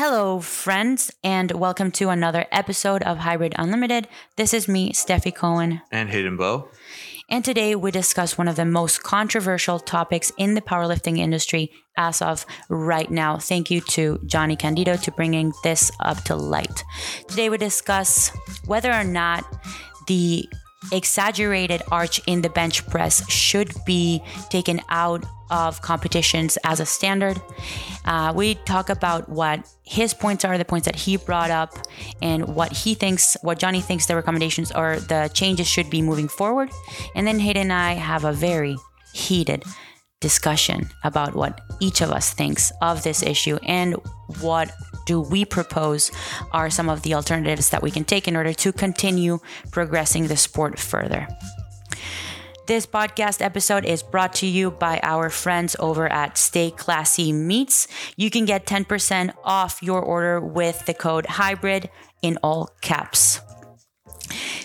Hello, friends, and welcome to another episode of Hybrid Unlimited. This is me, Stefi Cohen, and Hayden Bow. and today we discuss one of the most controversial topics in the powerlifting industry as of right now. Thank you to Jonnie Candito to bringing this up to light. Today we discuss whether or not the exaggerated arch in the bench press should be taken out of competitions as a standard. Uh, we talk about what his points are, the points that he brought up, and what he thinks, what Johnny thinks the recommendations or the changes should be moving forward. And then Hayden and I have a very heated discussion about what each of us thinks of this issue and what do we propose are some of the alternatives that we can take in order to continue progressing the sport further. This podcast episode is brought to you by our friends over at Stay Classy Meats. You can get 10% off your order with the code HYBRID in all caps.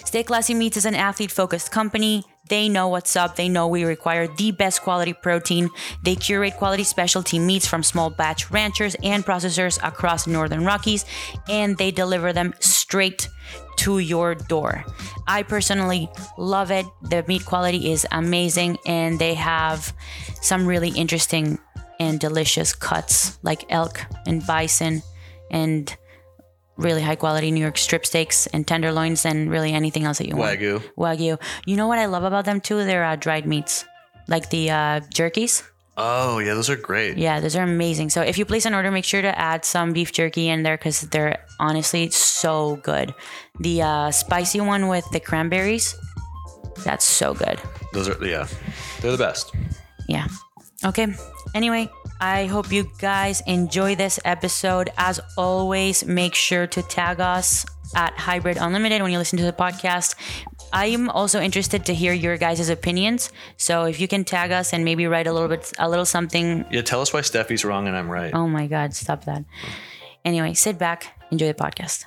Stay Classy Meats is an athlete focused company. They know what's up. They know we require the best quality protein. They curate quality specialty meats from small batch ranchers and processors across Northern Rockies, and they deliver them straight to your door. I personally love it. The meat quality is amazing, and they have some really interesting and delicious cuts like elk and bison and really high quality New York strip steaks and tenderloins and really anything else that you want. Wagyu. Wagyu. You know what I love about them too? They're uh, dried meats, like the uh, jerkies. Oh yeah, those are great. Yeah, those are amazing. So if you place an order, make sure to add some beef jerky in there because they're honestly so good. The uh, spicy one with the cranberries, that's so good. Those are yeah, they're the best. Yeah. Okay. Anyway, I hope you guys enjoy this episode. As always, make sure to tag us at Hybrid Unlimited when you listen to the podcast. I am also interested to hear your guys' opinions. So if you can tag us and maybe write a little bit, a little something. Yeah, tell us why Stefi's wrong and I'm right. Oh my God, stop that. Anyway, sit back, enjoy the podcast.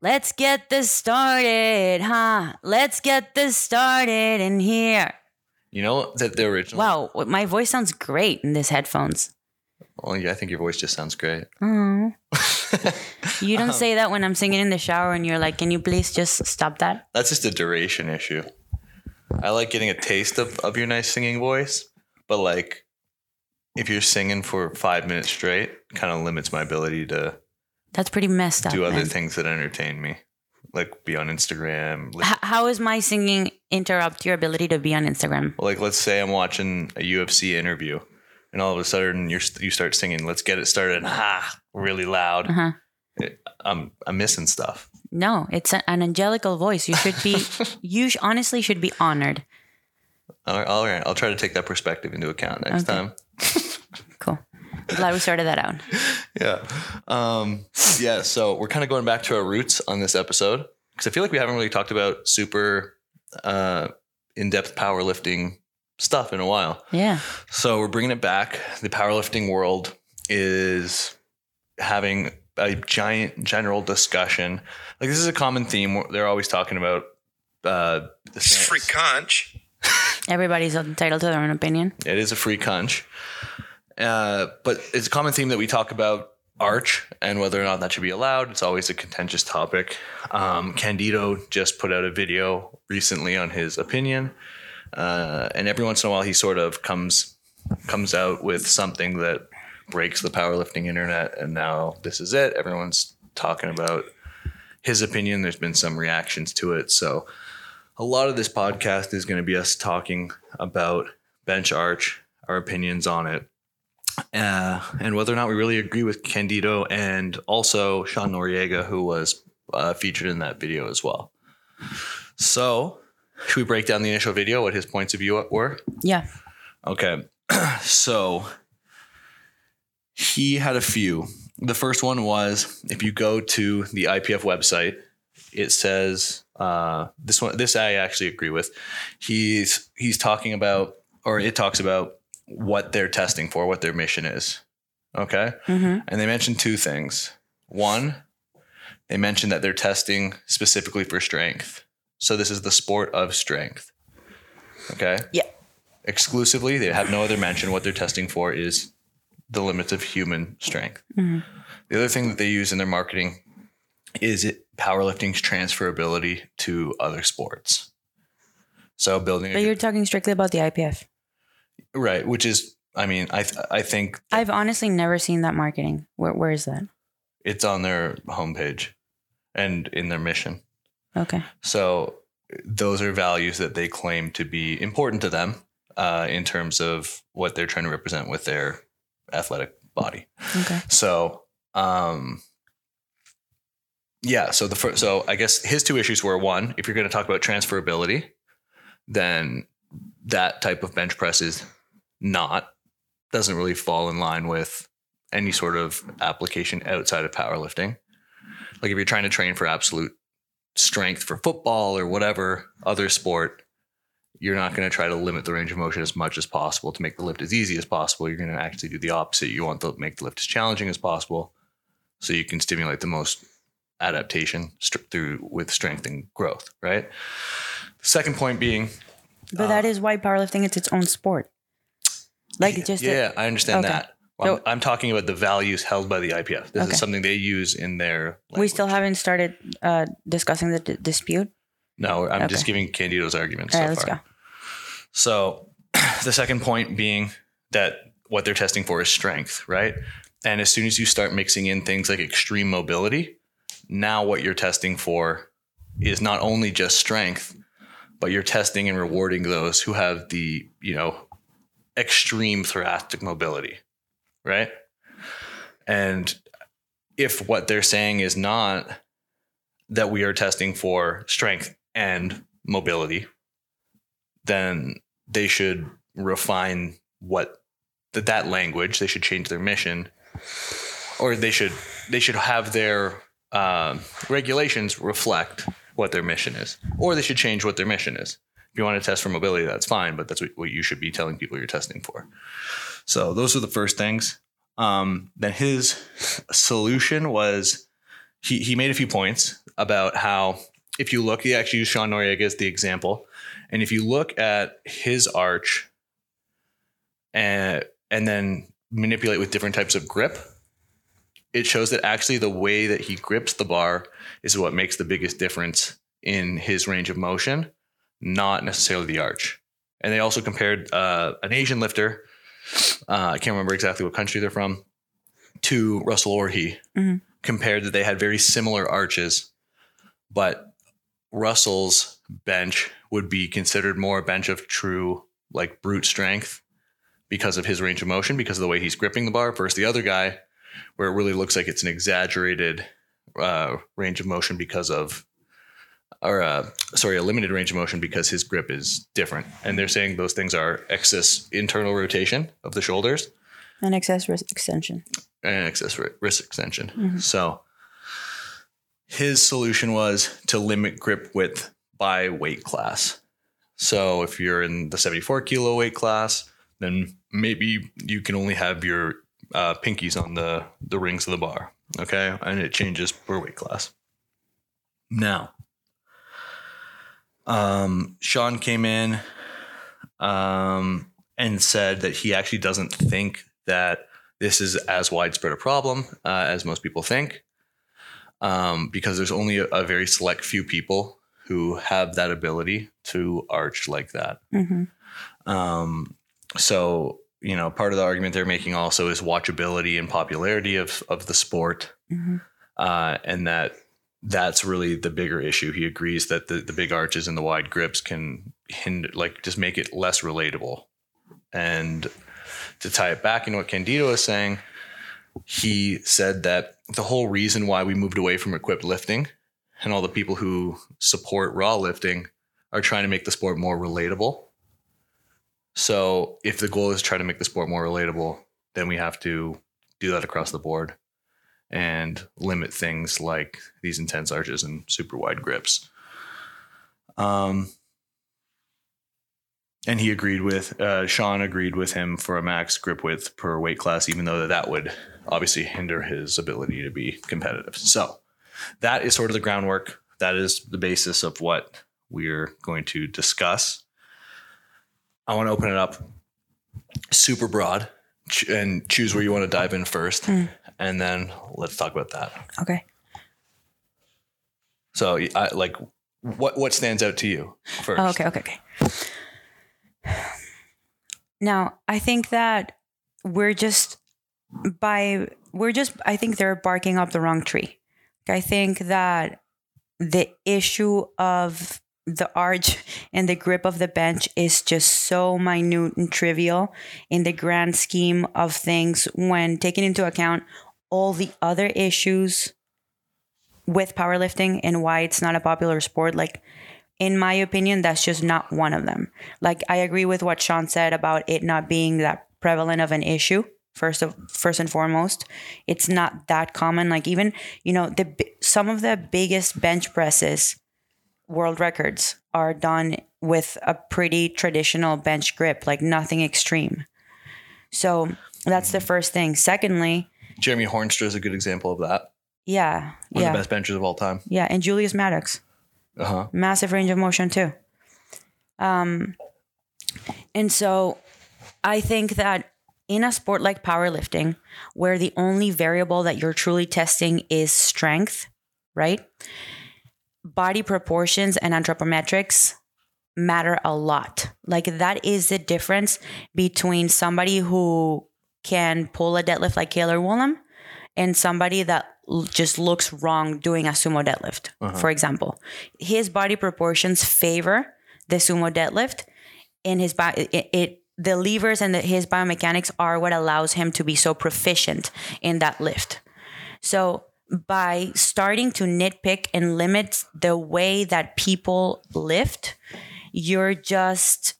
Let's get this started, huh? Let's get this started in here. You know that the original. Wow, my voice sounds great in these headphones. Well, yeah, I think your voice just sounds great. Oh. You Um, don't say that when I'm singing in the shower and you're like, can you please just stop that? That's just a duration issue. I like getting a taste of, of your nice singing voice, but like if you're singing for five minutes straight, kind of limits my ability to That's pretty messed up. do other man. things that entertain me, like be on Instagram. Like, H- how is my singing interrupt your ability to be on Instagram? like let's say I'm watching a UFC interview, and all of a sudden you're you start singing "Let's get it started," ah, really loud. Uh-huh. It- I'm I'm missing stuff. No, it's an angelical voice. You should be, you sh- honestly should be honored. All right, all right, I'll try to take that perspective into account next Okay. time. Cool. Glad we started that out. Yeah, um, yeah. So we're kind of going back to our roots on this episode because I feel like we haven't really talked about super uh, in-depth powerlifting stuff in a while. Yeah. So we're bringing it back. The powerlifting world is having a giant general discussion. Like this is a common theme. They're always talking about uh, the free conch. Everybody's entitled to their own opinion. It is a free conch, uh, but it's a common theme that we talk about arch and whether or not that should be allowed. It's always a contentious topic. Um, Candito just put out a video recently on his opinion, uh, and every once in a while he sort of comes comes out with something that breaks the powerlifting internet. And now this is it. Everyone's talking about his opinion. There's been some reactions to it, so a lot of this podcast is going to be us talking about bench arch, our opinions on it, uh, and whether or not we really agree with Candito and also Sean Noriega, who was uh, featured in that video as well. So, should we break down the initial video, what his points of view were? Yeah. Okay. so he had a few. The first one was if you go to the IPF website, it says uh, this one. This I actually agree with. He's he's talking about, or it talks about what they're testing for, what their mission is. Okay, hmm and they mentioned two things. One, they mentioned that they're testing specifically for strength. So this is the sport of strength. Okay Yeah. exclusively. They have no other mention. What they're testing for is the limits of human strength. Mhm. The other thing that they use in their marketing is it powerlifting's transferability to other sports. So building, But you're talking strictly about the IPF. right, which is, I mean, I th- I think I've honestly never seen that marketing. Where where is that? it's on their homepage and in their mission. Okay. So those are values that they claim to be important to them uh, in terms of what they're trying to represent with their athletic body. Okay. So, um, yeah. So the first, so I guess his two issues were one, if you're going to talk about transferability, then that type of bench press is not doesn't really fall in line with any sort of application outside of powerlifting. Like if you're trying to train for absolute strength for football or whatever other sport, you're not going to try to limit the range of motion as much as possible to make the lift as easy as possible. You're going to actually do the opposite. You want to make the lift as challenging as possible so you can stimulate the most adaptation st- through with strength and growth, right? The second point being, But that uh, is why powerlifting is its own sport. Like just yeah, I understand Okay. that. Well, So- I'm, I'm talking about the values held by the IPF. This Okay. is something they use in their. we still haven't started uh, discussing the d- dispute. No, I'm just giving Candito's arguments All so right, let's far. go. So the second point being that what they're testing for is strength, right? And as soon as you start mixing in things like extreme mobility, now what you're testing for is not only just strength, but you're testing and rewarding those who have the, you know, extreme thoracic mobility, right? And if what they're saying is not that we are testing for strength and mobility, then they should refine what that that language. They should change their mission, or they should they should have their um, regulations reflect what their mission is, or they should change what their mission is. If you want to test for mobility, that's fine, but that's what, what you should be telling people you're testing for. So those are the first things. Um, then his solution was he he made a few points about how if you look, he actually used Sean Noriega as the example. And if you look at his arch and and then manipulate with different types of grip, it shows that actually the way that he grips the bar is what makes the biggest difference in his range of motion, not necessarily the arch. And they also compared uh, an Asian lifter, uh, I can't remember exactly what country they're from, to Russel Orhii, Mhm. compared that they had very similar arches, but Russel's bench would be considered more a bench of true like brute strength because of his range of motion, because of the way he's gripping the bar, versus the other guy, where it really looks like it's an exaggerated uh, range of motion because of, or uh, sorry, a limited range of motion because his grip is different. And they're saying those things are excess internal rotation of the shoulders and excess wrist extension. and excess ri- wrist extension. Mhm. So his solution was to limit grip width by weight class. So if you're in the 74 kilo weight class, then maybe you can only have your uh, pinkies on the the rings of the bar. Okay, and it changes per weight class. Now, um, Sean came in um, and said that he actually doesn't think that this is as widespread a problem uh, as most people think, um, because there's only a, a very select few people who have that ability to arch like that. hmm Um, so you know, part of the argument they're making also is watchability and popularity of of the sport, hmm uh, and that that's really the bigger issue. He agrees that the, the big arches and the wide grips can hinder, like, just make it less relatable. And to tie it back into what Candito is saying, he said that the whole reason why we moved away from equipped lifting and all the people who support raw lifting are trying to make the sport more relatable. So if the goal is to try to make the sport more relatable, then we have to do that across the board and limit things like these intense arches and super wide grips. Um, and he agreed with uh, Sean agreed with him for a max grip width per weight class, even though that would obviously hinder his ability to be competitive. So that is sort of the groundwork. That is the basis of what we're going to discuss. I want to open it up super broad and choose where you want to dive in first, Hmm. And then let's talk about that. Okay. So, I, like, what what stands out to you first? Oh, okay, okay, okay. Now, I think that we're just by we're just I think they're barking up the wrong tree. I think that the issue of the arch and the grip of the bench is just so minute and trivial in the grand scheme of things when taking into account all the other issues with powerlifting and why it's not a popular sport like in my opinion that's just not one of them. Like i agree with what sean said about it not being that prevalent of an issue first of first and foremost. It's not that common. Like even you know the some of the biggest bench presses world records are done with a pretty traditional bench grip like nothing extreme. So that's the first thing. Secondly Jeremy Hoornstra is a good example of that. yeah One yeah of the best benchers of all time. yeah and julius maddox Uh huh. massive range of motion too. Um, and so I think that in a sport like powerlifting, where the only variable that you're truly testing is strength, right? Body proportions and anthropometrics matter a lot. Like that is the difference between somebody who can pull a deadlift like Cailer Woolam and somebody that l- just looks wrong doing a sumo deadlift, uh-huh. for example. His body proportions favor the sumo deadlift, and his body it, it the levers and the, his biomechanics are what allows him to be so proficient in that lift. So by starting to nitpick and limit the way that people lift, you're just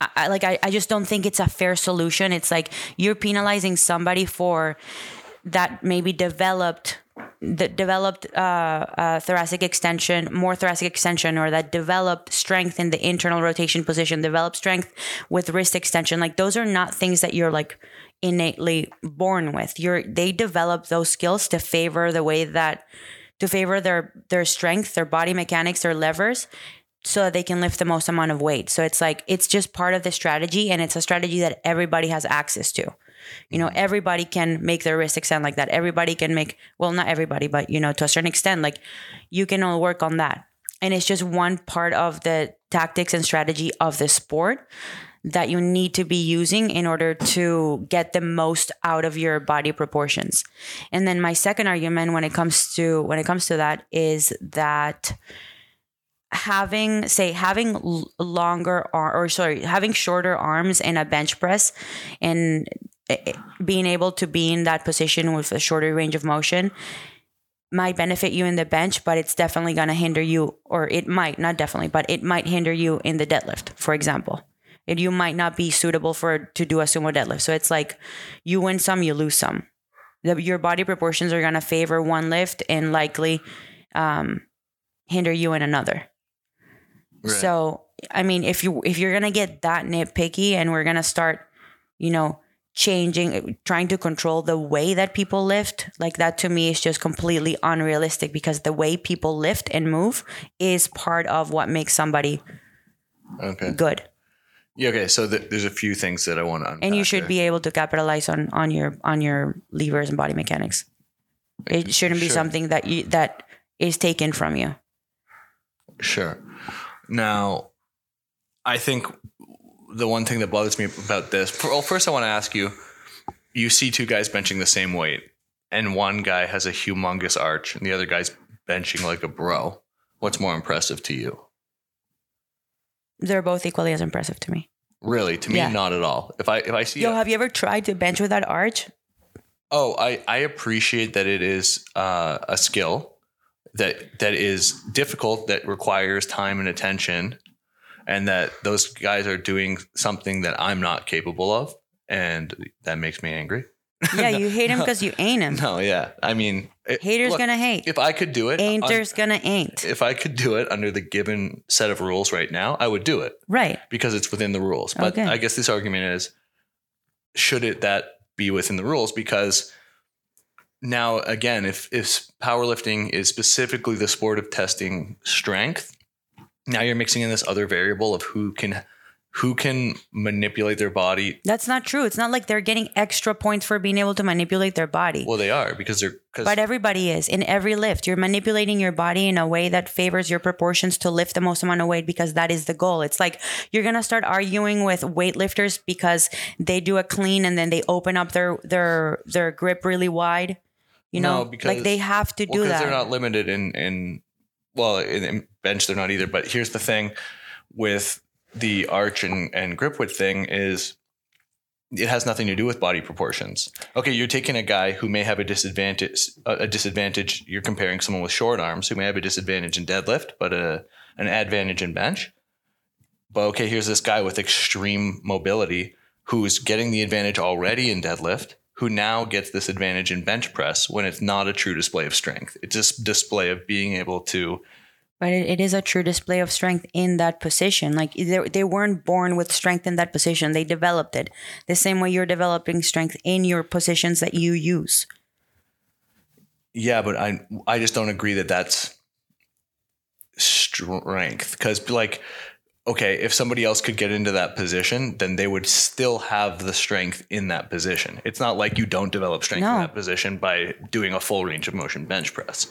I, like I, I just don't think it's a fair solution. It's like you're penalizing somebody for that maybe developed that developed uh, uh, thoracic extension, more thoracic extension, or that developed strength in the internal rotation position, developed strength with wrist extension. Like those are not things that you're like innately born with. You're they develop those skills to favor the way that to favor their their strength, their body mechanics, their levers, so that they can lift the most amount of weight. So it's like it's just part of the strategy, and it's a strategy that everybody has access to. You know, mm-hmm. everybody can make their wrist extend like that. Everybody can make well, not everybody, but you know, to a certain extent, like you can all work on that. And it's just one part of the tactics and strategy of the sport that you need to be using in order to get the most out of your body proportions. And then my second argument when it comes to when it comes to that is that having say having longer ar- or sorry having shorter arms in a bench press and eh, eh, being able to be in that position with a shorter range of motion might benefit you in the bench but it's definitely going to hinder you or it might not definitely but it might hinder you in the deadlift for example. And you might not be suitable for to do a sumo deadlift. So it's like you win some you lose some. The, your body proportions are going to favor one lift and likely um, hinder you in another Right. so I mean, if you if you're gonna get that nitpicky and we're gonna start, you know, changing, trying to control the way that people lift, like that to me is just completely unrealistic because the way people lift and move is part of what makes somebody Okay. good, Yeah. Okay. So th- there's a few things that I want to. and you should be able to capitalize on on your on your levers and body mechanics. It shouldn't be Sure. something that you that is taken from you. Sure. Now, I think the one thing that bothers me about this, well, first I want to ask you, you see two guys benching the same weight, and one guy has a humongous arch, and the other guy's benching like a bro. What's more impressive to you? They're both equally as impressive to me. Really, to me, Yeah. not at all. If I if I see, Yo, a- have you ever tried to bench with that arch? oh, I I appreciate that it is uh, a skill that that is difficult, that requires time and attention, and that those guys are doing something that I'm not capable of, and that makes me angry. Yeah, you hate him because you ain't him. No, yeah, I mean, it- Haters look, gonna hate. If I could do it, Ain'ters gonna ain't. if I could do it under the given set of rules right now, I would do it Right. because it's within the rules. But Okay. I guess this argument is should it that be within the rules? Because now again, if if powerlifting is specifically the sport of testing strength, now you're mixing in this other variable of who can who can manipulate their body. That's not true. It's not like they're getting extra points for being able to manipulate their body. Well, they are because they're. Cause But everybody is in every lift. You're manipulating your body in a way that favors your proportions to lift the most amount of weight because that is the goal. It's like you're gonna start arguing with weightlifters because they do a clean and then they open up their their their grip really wide. You No, know, because- like they have to well, do that. they're not limited in in well in, in bench they're not either. But here's the thing with the arch and, and grip width thing is it has nothing to do with body proportions. Okay, you're taking a guy who may have a disadvantage a, a disadvantage. You're comparing someone with short arms who may have a disadvantage in deadlift, but a an advantage in bench. But okay, here's this guy with extreme mobility who's getting the advantage already in deadlift, who now gets this advantage in bench press when it's not a true display of strength. It's just display of being able to But it, it is a true display of strength in that position. Like they, they weren't born with strength in that position. They developed it the same way you're developing strength in your positions that you use. Yeah, but I I just don't agree that that's strength because like okay, if somebody else could get into that position, then they would still have the strength in that position. It's not like you don't develop strength No. in that position by doing a full range of motion bench press.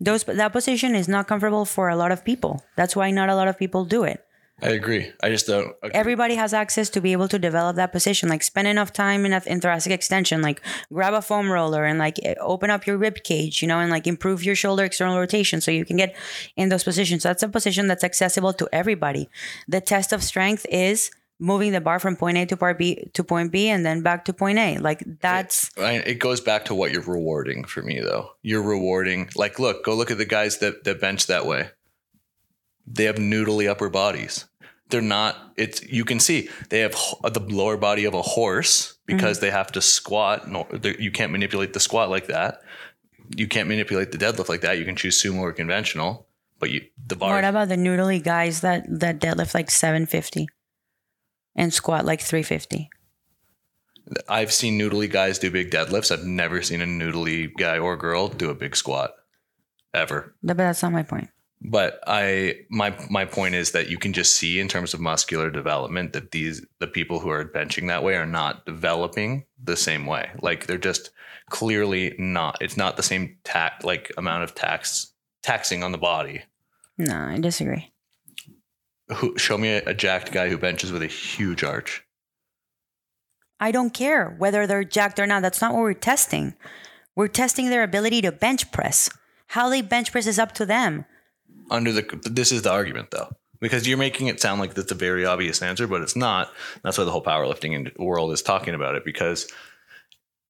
Those that position is not comfortable for a lot of people. That's why not a lot of people do it. I agree. I just don't agree. Everybody has access to be able to develop that position. Like spend enough time in, a, in thoracic extension. Like grab a foam roller and like eh, open up your rib cage, you know, and like improve your shoulder external rotation so you can get in those positions. So That's a position that's accessible to everybody. The test of strength is moving the bar from point A to part B to point B and then back to point A. Like that's I, it goes back to what you're rewarding for me though. You're rewarding like look, go look at the guys that that bench that way. They have noodly upper bodies. They're not it's you can see they have the lower body of a horse because mm-hmm. they have to squat. No, you can't manipulate the squat like that. You can't manipulate the deadlift like that. You can choose sumo or conventional, but you the bar what about the noodly guys that that deadlift like 750 and squat like 350? I've seen noodly guys do big deadlifts. I've never seen a noodly guy or girl do a big squat ever. But that's not my point. But i my my point is that you can just see in terms of muscular development that these the people who are benching that way are not developing the same way like they're just clearly not it's not the same tax like amount of tax taxing on the body No, I disagree. who show me a, a jacked guy who benches with a huge arch I don't care whether they're jacked or not. That's not what we're testing. We're testing their ability to bench press. How they bench press is up to them. Under the this is the argument though because you're making it sound like that's a very obvious answer but it's not that's why the whole powerlifting world is talking about it because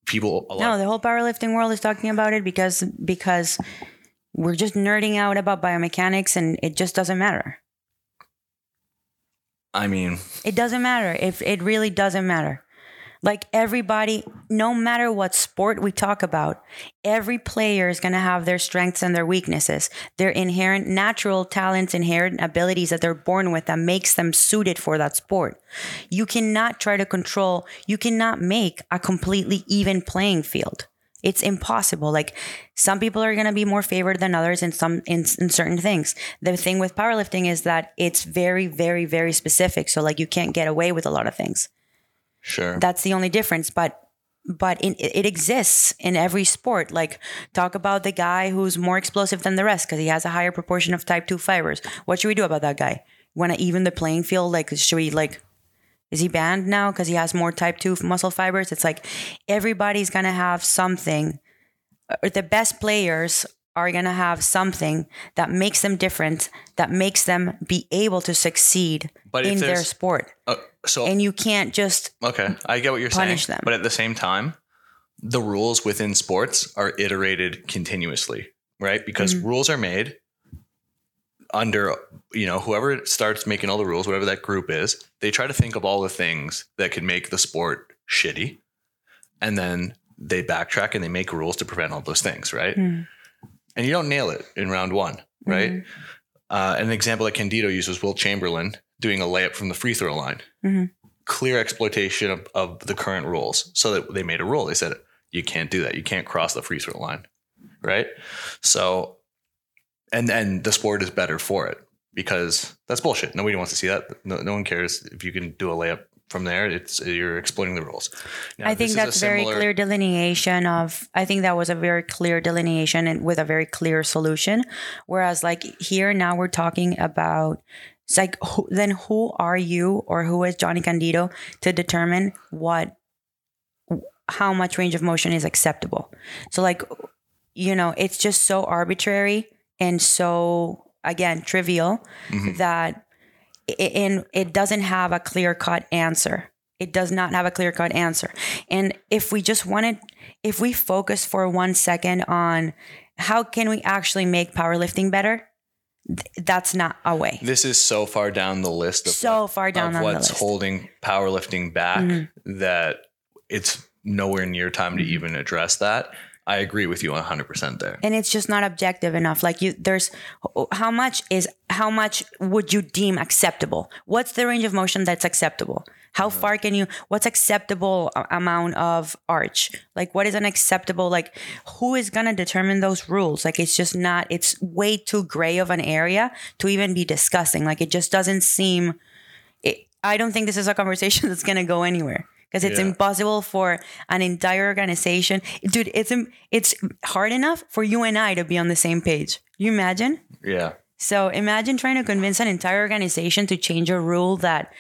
people a lot No, the whole powerlifting world is talking about it because because we're just nerding out about biomechanics and it just doesn't matter. i mean It doesn't matter if it really doesn't matter. Like everybody, no matter what sport we talk about, every player is going to have their strengths and their weaknesses, their inherent natural talents, inherent abilities that they're born with that makes them suited for that sport. You cannot try to control, you cannot make a completely even playing field. It's impossible. Like some people are going to be more favored than others in some in, in certain things. The thing with powerlifting is that it's very very very specific. So like you can't get away with a lot of things. Sure That's the only difference. But but in, it exists in every sport. Like talk about the guy who's more explosive than the rest because he has a higher proportion of type two fibers. What should we do about that guy? Want to even the playing field? Like should we like? Is he banned now because he has more type two muscle fibers? It's like everybody's gonna have something. Or the best players are gonna have something that makes them different, that makes them be able to succeed But in their sport. Uh, so And you can't just okay, I get what you're Punish saying, them. but at the same time, the rules within sports are iterated continuously, right? Because Mm-hmm. rules are made under you know whoever starts making all the rules, whatever that group is. They try to think of all the things that could make the sport shitty, and then they backtrack and they make rules to prevent all those things, right? Mm. And you don't nail it in round one, right? Mhm. Uh, an example that Candito uses, Wilt Chamberlain doing a layup from the free throw line. Mhm. Clear exploitation of, of the current rules. So that they made a rule. They said, you can't do that. You can't cross the free throw line. Right. So, and and the sport is better for it. because that's bullshit. Nobody wants to see that. No, no one cares if you can do a layup from there. It's you're exploiting the rules. Now, I think this is a that's very clear delineation of. I think that was a very clear delineation and with a very clear solution. Whereas, like here now, we're talking about. It's like who, then who are you or who is Jonnie Candito to determine what how much range of motion is acceptable. So like you know, it's just so arbitrary and so again trivial Mhm. that i- and it doesn't have a clear cut answer. It does not have a clear cut answer. And if we just wanted, if we focus for one second on how can we actually make powerlifting better, th- that's not a way. This is so far down the list of So what- far down of what's holding powerlifting back Mhm. that it's nowhere near time to even address that. I agree with you 100% there. and it's just not objective enough like you there's how much is how much would you deem acceptable what's the range of motion that's acceptable how far can you what's acceptable amount of arch? Like what is an acceptable like who is going to determine those rules? Like it's just not it's way too gray of an area to even be discussing. Like it just doesn't seem it, i don't think this is a conversation that's going to go anywhere. Because it's Yeah. impossible for an entire organization dude it's it's hard enough for you and i to be on the same page. You imagine? Yeah. so imagine trying to convince an entire organization to change a rule that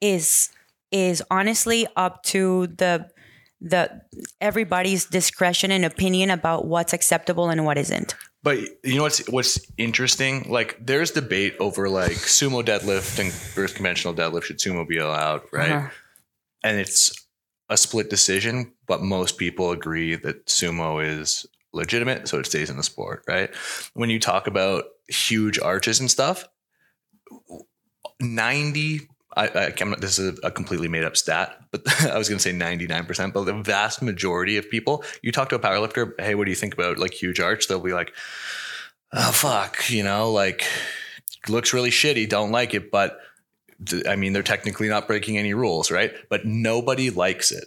is is honestly up to the the everybody's discretion and opinion about what's acceptable and what isn't. But you know what's what's interesting? Like there's debate over like sumo deadlift and versus conventional deadlift. Should sumo be allowed, right? Uh-huh. And it's a split decision, but most people agree that sumo is legitimate, so it stays in the sport, right? When you talk about huge arches and stuff, 90 I, I'm not, this is a completely made up stat, but I was going to say 99%, but the vast majority of people, you talk to a powerlifter, hey, what do you think about like huge arch? They'll be like, oh, fuck, you know, like looks really shitty, don't like it, but I mean, they're technically not breaking any rules, right? But nobody likes it.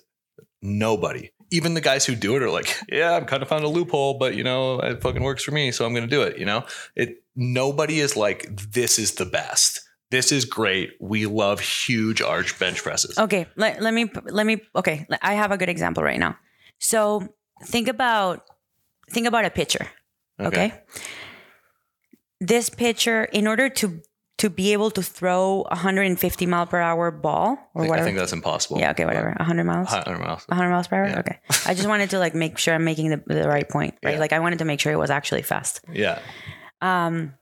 Nobody. Even the guys who do it are like, yeah, I've kind of found a loophole, but you know, it fucking works for me, so I'm going to do it. You know, it. Nobody is like, this is the best. This is great. We love huge arch bench presses. Okay, let, let me let me okay, I have a good example right now. So, think about think about a pitcher, okay? This pitcher in order to to be able to throw a 150 mile per hour ball I or I whatever. think that's impossible. yeah, okay, whatever. 100 miles. 100 miles. 100 miles per hour. Yeah. Okay. I just wanted to like make sure I'm making the, the right point, right? Yeah. Like I wanted to make sure it was actually fast. Yeah. Um,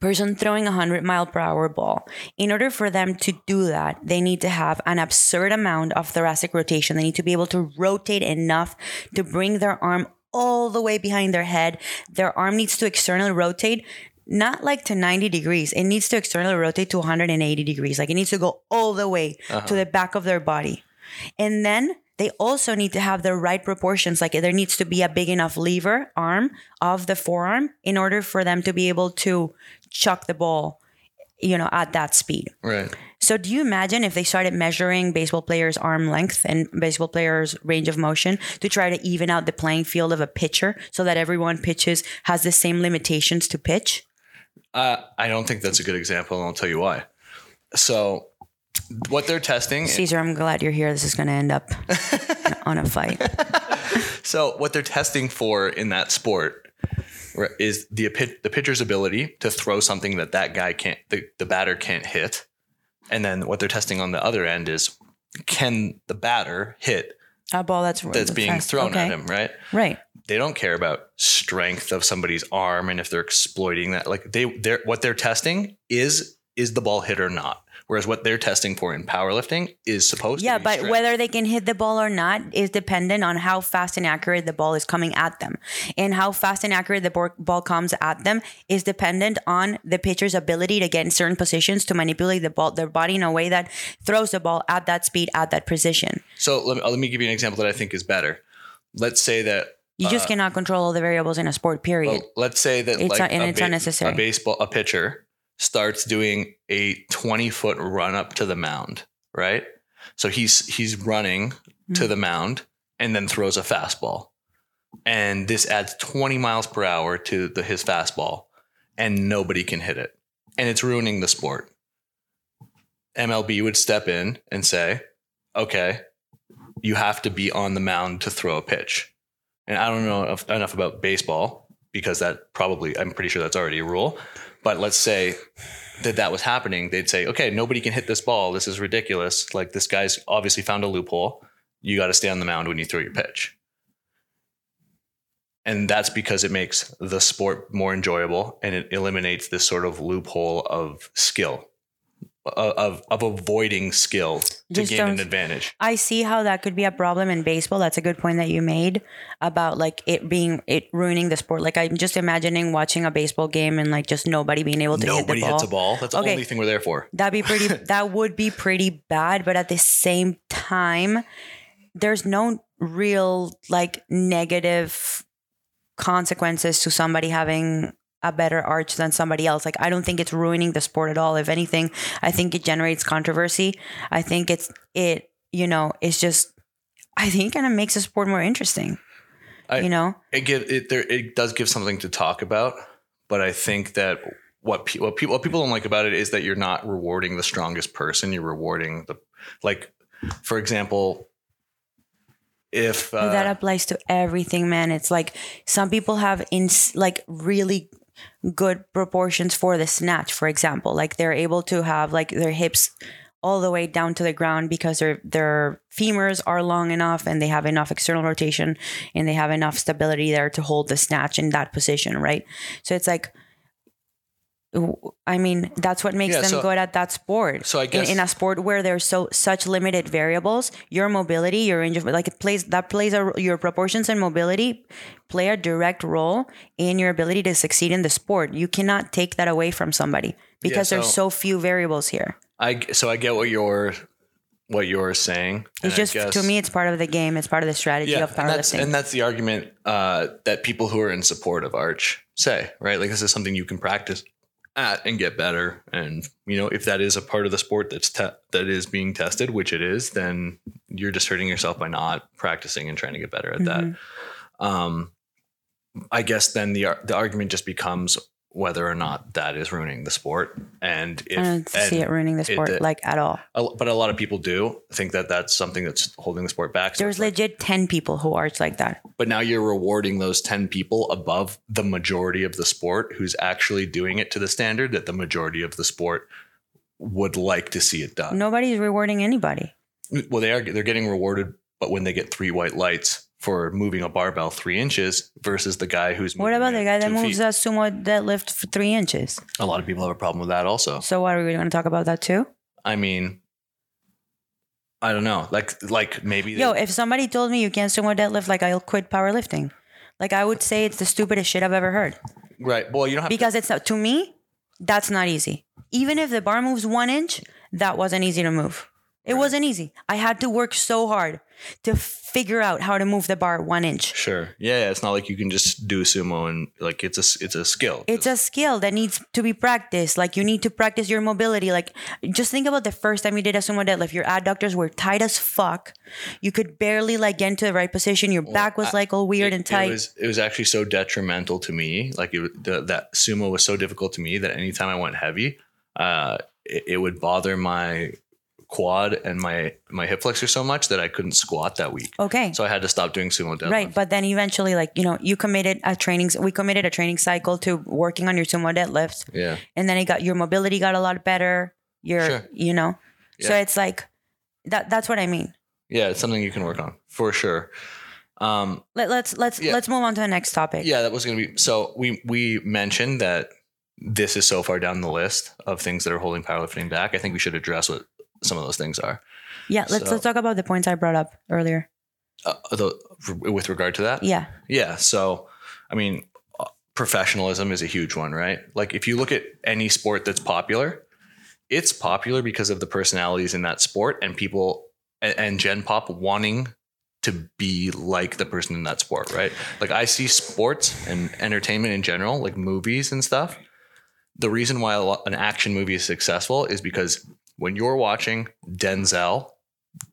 person throwing a 100 mile per hour ball. In order for them to do that, they need to have an absurd amount of thoracic rotation. They need to be able to rotate enough to bring their arm all the way behind their head. Their arm needs to externally rotate. Not like to 90 degrees. It needs to externally rotate to 180 degrees. Like it needs to go all the way uh-huh. to the back of their body. And then they also need to have the right proportions. Like there needs to be a big enough lever arm of the forearm in order for them to be able to chuck the ball, you know, at that speed. Right. So do you imagine if they started measuring baseball players' arm length and baseball players' range of motion to try to even out the playing field of a pitcher so that everyone pitches has the same limitations to pitch? Uh, I don't think that's a good example, and I'll tell you why. So, what they're testing. Caesar, I'm glad you're here. This is going to end up on a fight. So, what they're testing for in that sport is the the pitcher's ability to throw something that that guy can't, the, the batter can't hit, and then what they're testing on the other end is can the batter hit A ball that's that's being fast. thrown Okay. at him, right? Right. They don't care about strength of somebody's arm and if they're exploiting that. Like they, they're what they're testing is is the ball hit or not. Whereas what they're testing for in powerlifting is supposed Yeah, to be Yeah, but strength. whether they can hit the ball or not is dependent on how fast and accurate the ball is coming at them. And how fast and accurate the ball comes at them is dependent on the pitcher's ability to get in certain positions to manipulate the ball, their body in a way that throws the ball at that speed, at that precision. So let me, uh, let me give you an example that I think is better. Let's say that You just uh, cannot control all the variables in a sport, period. well, let's say that It's like un- and a, it's unnecessary. a baseball a pitcher starts doing a 20 foot run up to the mound, right? So he's he's running Mm-hmm. to the mound and then throws a fastball. And this adds 20 miles per hour to the his fastball and nobody can hit it. and it's ruining the sport. MLB would step in and say, okay, you have to be on the mound to throw a pitch. And I don't know enough, enough about baseball because that probably, I'm pretty sure that's already a rule. But let's say that that was happening. They'd say, okay, nobody can hit this ball. This is ridiculous. Like this guy's obviously found a loophole. You got to stay on the mound when you throw your pitch. And that's because it makes the sport more enjoyable and it eliminates this sort of loophole of skill of of avoiding skill to Just gain an advantage. I see how that could be a problem in baseball. That's a good point that you made about like it being it ruining the sport. Like I'm just imagining watching a baseball game and like just nobody being able to Nobody hit the ball. hits a ball. That's the only thing we're there for. That'd be pretty. that would be pretty bad. But at the same time, there's no real like negative consequences to somebody having a better arch than somebody else. Like I don't think it's ruining the sport at all. If anything, I think it generates controversy. I think it's it. You know, it's just. I think kind of makes the sport more interesting. I- you know, It give it there. It does give something to talk about, but I think that what pe- what people what people don't like about it is that you're not rewarding the strongest person. You're rewarding the like, for example, if uh, that applies to everything man it's like some people have in like really good proportions for the snatch for example. Like they're able to have like their hips all the way down to the ground because their their femurs are long enough and they have enough external rotation and they have enough stability there to hold the snatch in that position right? So it's like I mean, that's what makes Yeah, them so- good at that sport. so I In- guess- in, a sport where there's so such limited variables, your mobility, your range of like it plays that plays a your proportions and mobility play a direct role in your ability to succeed in the sport. You cannot take that away from somebody because there's so- so few variables here. I so I get what you're what you're saying. It's just guess- to me, it's part of the game. It's part of the strategy of and that's, powerlifting. and that's the argument uh, that people who are in support of arch say, right? Like this is something you can practice at and get better. And you know, if that is a part of the sport that's te- that is being tested, which it is, then you're just hurting yourself by not practicing and trying to get better at Mm-hmm. that. Um, I guess then the ar- the argument just becomes whether or not that is ruining the sport, and if I don't see it ruining the it- sport like at all. a- but a lot of people do think that that's something that's holding the sport back. So There's it's like- legit ten people who arch like that. but now you're rewarding those 10 people above the majority of the sport who's actually doing it to the standard that the majority of the sport would like to see it done. Nobody's rewarding anybody. Well, they are they're getting rewarded, but when they get three white lights for moving a barbell three inches versus the guy who's What about the guy that moves feet. a sumo deadlift for three inches? A lot of people have a problem with that also. So what are we going to talk about that too? I mean, I don't know. Like like maybe Yo, if somebody told me you can't sumo deadlift, like I'll quit powerlifting. Like I would say it's the stupidest shit I've ever heard right. Well, you don't have to, because it's not to me. That's not easy. Even if the bar moves one inch, that wasn't easy to move. It wasn't easy. I had to work so hard to figure out how to move the bar one inch. sure. Yeah, yeah, it's not like you can just do sumo and like it's a it's a skill. It's a skill that needs to be practiced. Like you need to practice your mobility. Like just think about the first time you did a sumo deadlift. Your adductors were tight as fuck. You could barely like get into the right position. Your back was like all weird it, and tight. It was it was actually so detrimental to me. Like it, the, that sumo was so difficult to me that anytime I went heavy, uh, it, it would bother my quad and my my hip flexor so much that I couldn't squat that week. okay. So I had to stop doing sumo deadlift. Right, but then eventually, like you know, you committed a training. We committed a training cycle to working on your sumo deadlifts, Yeah. and then it got your mobility got a lot better. Your, Sure. you know, so it's like that. That's what I mean. Yeah, it's something you can work on for sure. Um, Let, let's let's Yeah. let's move on to the next topic. yeah, that was going to be. So we we mentioned that this is so far down the list of things that are holding powerlifting back. I think we should address what some of those things are. yeah. Let's So- let's talk about the points I brought up earlier. Uh, the, with regard to that, Yeah, Yeah. So, I mean, uh, professionalism is a huge one, right? Like, if you look at any sport that's popular, it's popular because of the personalities in that sport and people and, and Gen Pop wanting to be like the person in that sport, right? Like, I see sports and entertainment in general, like movies and stuff. The reason why an action movie is successful is because when you're watching Denzel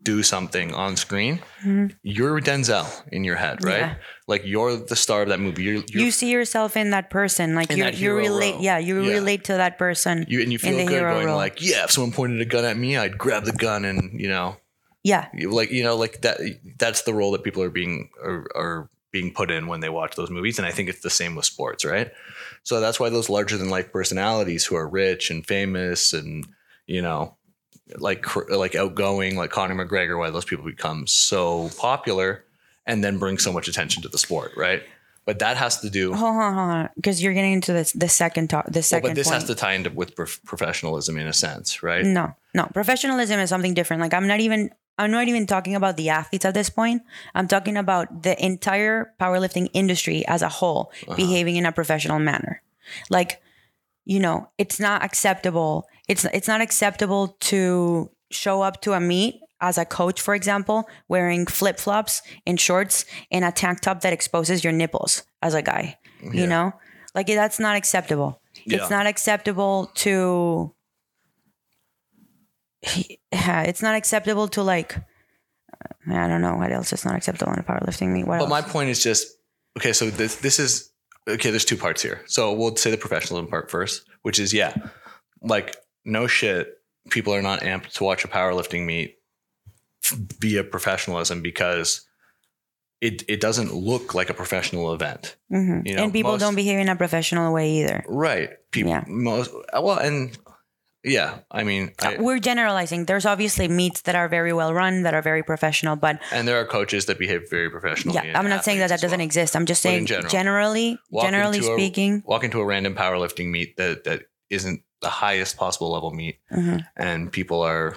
do something on screen, mm-hmm. you're Denzel in your head, right? Yeah. Like you're the star of that movie. You're, you're you see yourself in that person, like you you relate. role. Yeah, you Yeah. relate to that person. you and you feel good going role. like, yeah, if someone pointed a gun at me, I'd grab the gun and you know, yeah, like you know, like that. That's the role that people are being are, are being put in when they watch those movies, and I think it's the same with sports, right? So that's why those larger than life personalities who are rich and famous and you know, like cr- like outgoing, like Conor McGregor, why those people become so popular and then bring so much attention to the sport, right? But that has to do. hold on, hold on, because you're getting into this the second talk, the Well, second but this point. has to tie into with prof- professionalism in a sense, right? No, no. Professionalism is something different. Like I'm not even I'm not even talking about the athletes at this point. I'm talking about the entire powerlifting industry as a whole uh-huh. behaving in a professional manner. Like, you know, it's not acceptable. It's it's not acceptable to show up to a meet as a coach, for example, wearing flip flops and shorts and a tank top that exposes your nipples as a guy. You know, like that's not acceptable. Yeah. It's not acceptable to yeah, it's not acceptable to like I don't know what else is not acceptable in a powerlifting meet. What But else? my point is just okay. So this this is okay. There's two parts here. So we'll say the professionalism part first, which is yeah, like no shit. People are not amped to watch a powerlifting meet via professionalism because it it doesn't look like a professional event, Mhm. you know, and people most- don't behave in a professional way either. right? People Yeah. most well and yeah. I mean, I, We're generalizing. There's obviously meets that are very well run, that are very professional, but and there are coaches that behave very professionally. yeah, I'm not saying that that doesn't well. exist. I'm just saying general. generally, generally into a- speaking, walk into a random powerlifting meet that that isn't the highest possible level meet, Mhm. and people are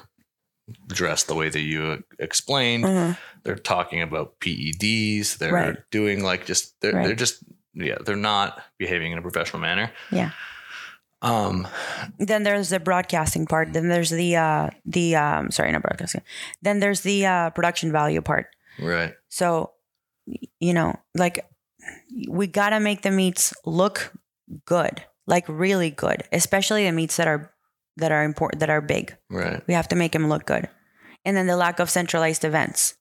dressed the way that you explained. Mhm. They're talking about PEDs. They're Right. doing like just they're Right. they're just yeah they're not behaving in a professional manner. yeah. Um, Then there's the broadcasting part. Then there's the uh the um sorry, not broadcasting. Then there's the uh production value part. right. So, you know, like we gotta make the meets look good, like really good, especially the meets that are that are important, that are big. Right. We have to make them look good. And then the lack of centralized events.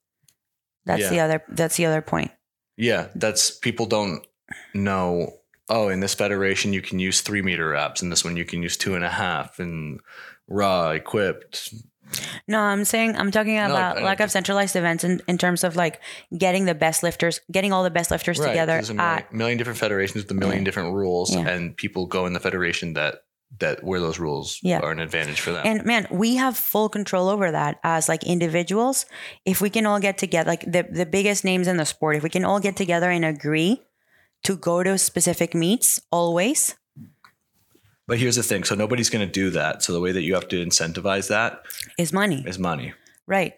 That's Yeah. the other. That's the other point. Yeah, that's people don't know. Oh, in this federation you can use three meter wraps, and this one you can use two and a half, and raw equipped. No, I'm saying I'm talking about know. lack of centralized events in, in terms of like getting the best lifters, getting all the best lifters together. There's a million, At, million different federations with a million Yeah. different rules, Yeah. and people go in the federation that that where those rules Yeah. are an advantage for them. and man, we have full control over that as like individuals. If we can all get together, like the, the biggest names in the sport, if we can all get together and agree to go to specific meets always, but here's the thing: so nobody's going to do that. So the way that you have to incentivize that is money. is money. Right.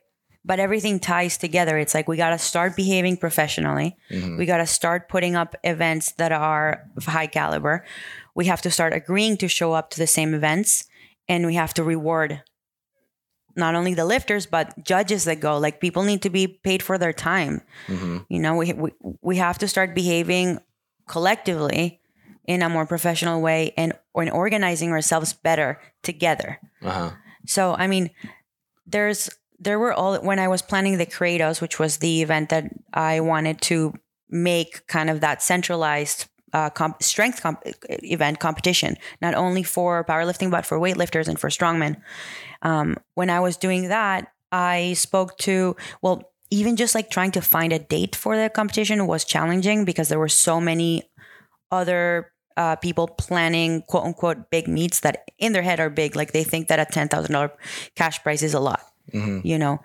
But everything ties together. It's like we got to start behaving professionally. Mm-hmm. We got to start putting up events that are of high caliber. We have to start agreeing to show up to the same events and we have to reward not only the lifters but judges that go. Like people need to be paid for their time. hmm You know, we we, we have to start behaving collectively in a more professional way and and organizing ourselves better together. Uh-huh. So I mean, there's there were all when I was planning the Kratos, which was the event that I wanted to make kind of that centralized uh, comp- strength comp- event competition, not only for powerlifting but for weightlifters and for strongmen. Um, when I was doing that, I spoke to well, even just like trying to find a date for the competition was challenging because there were so many other uh, people planning quote unquote big meets that in their head are big. Like they think that a ten thousand dollar cash prize is a lot, hmm you know.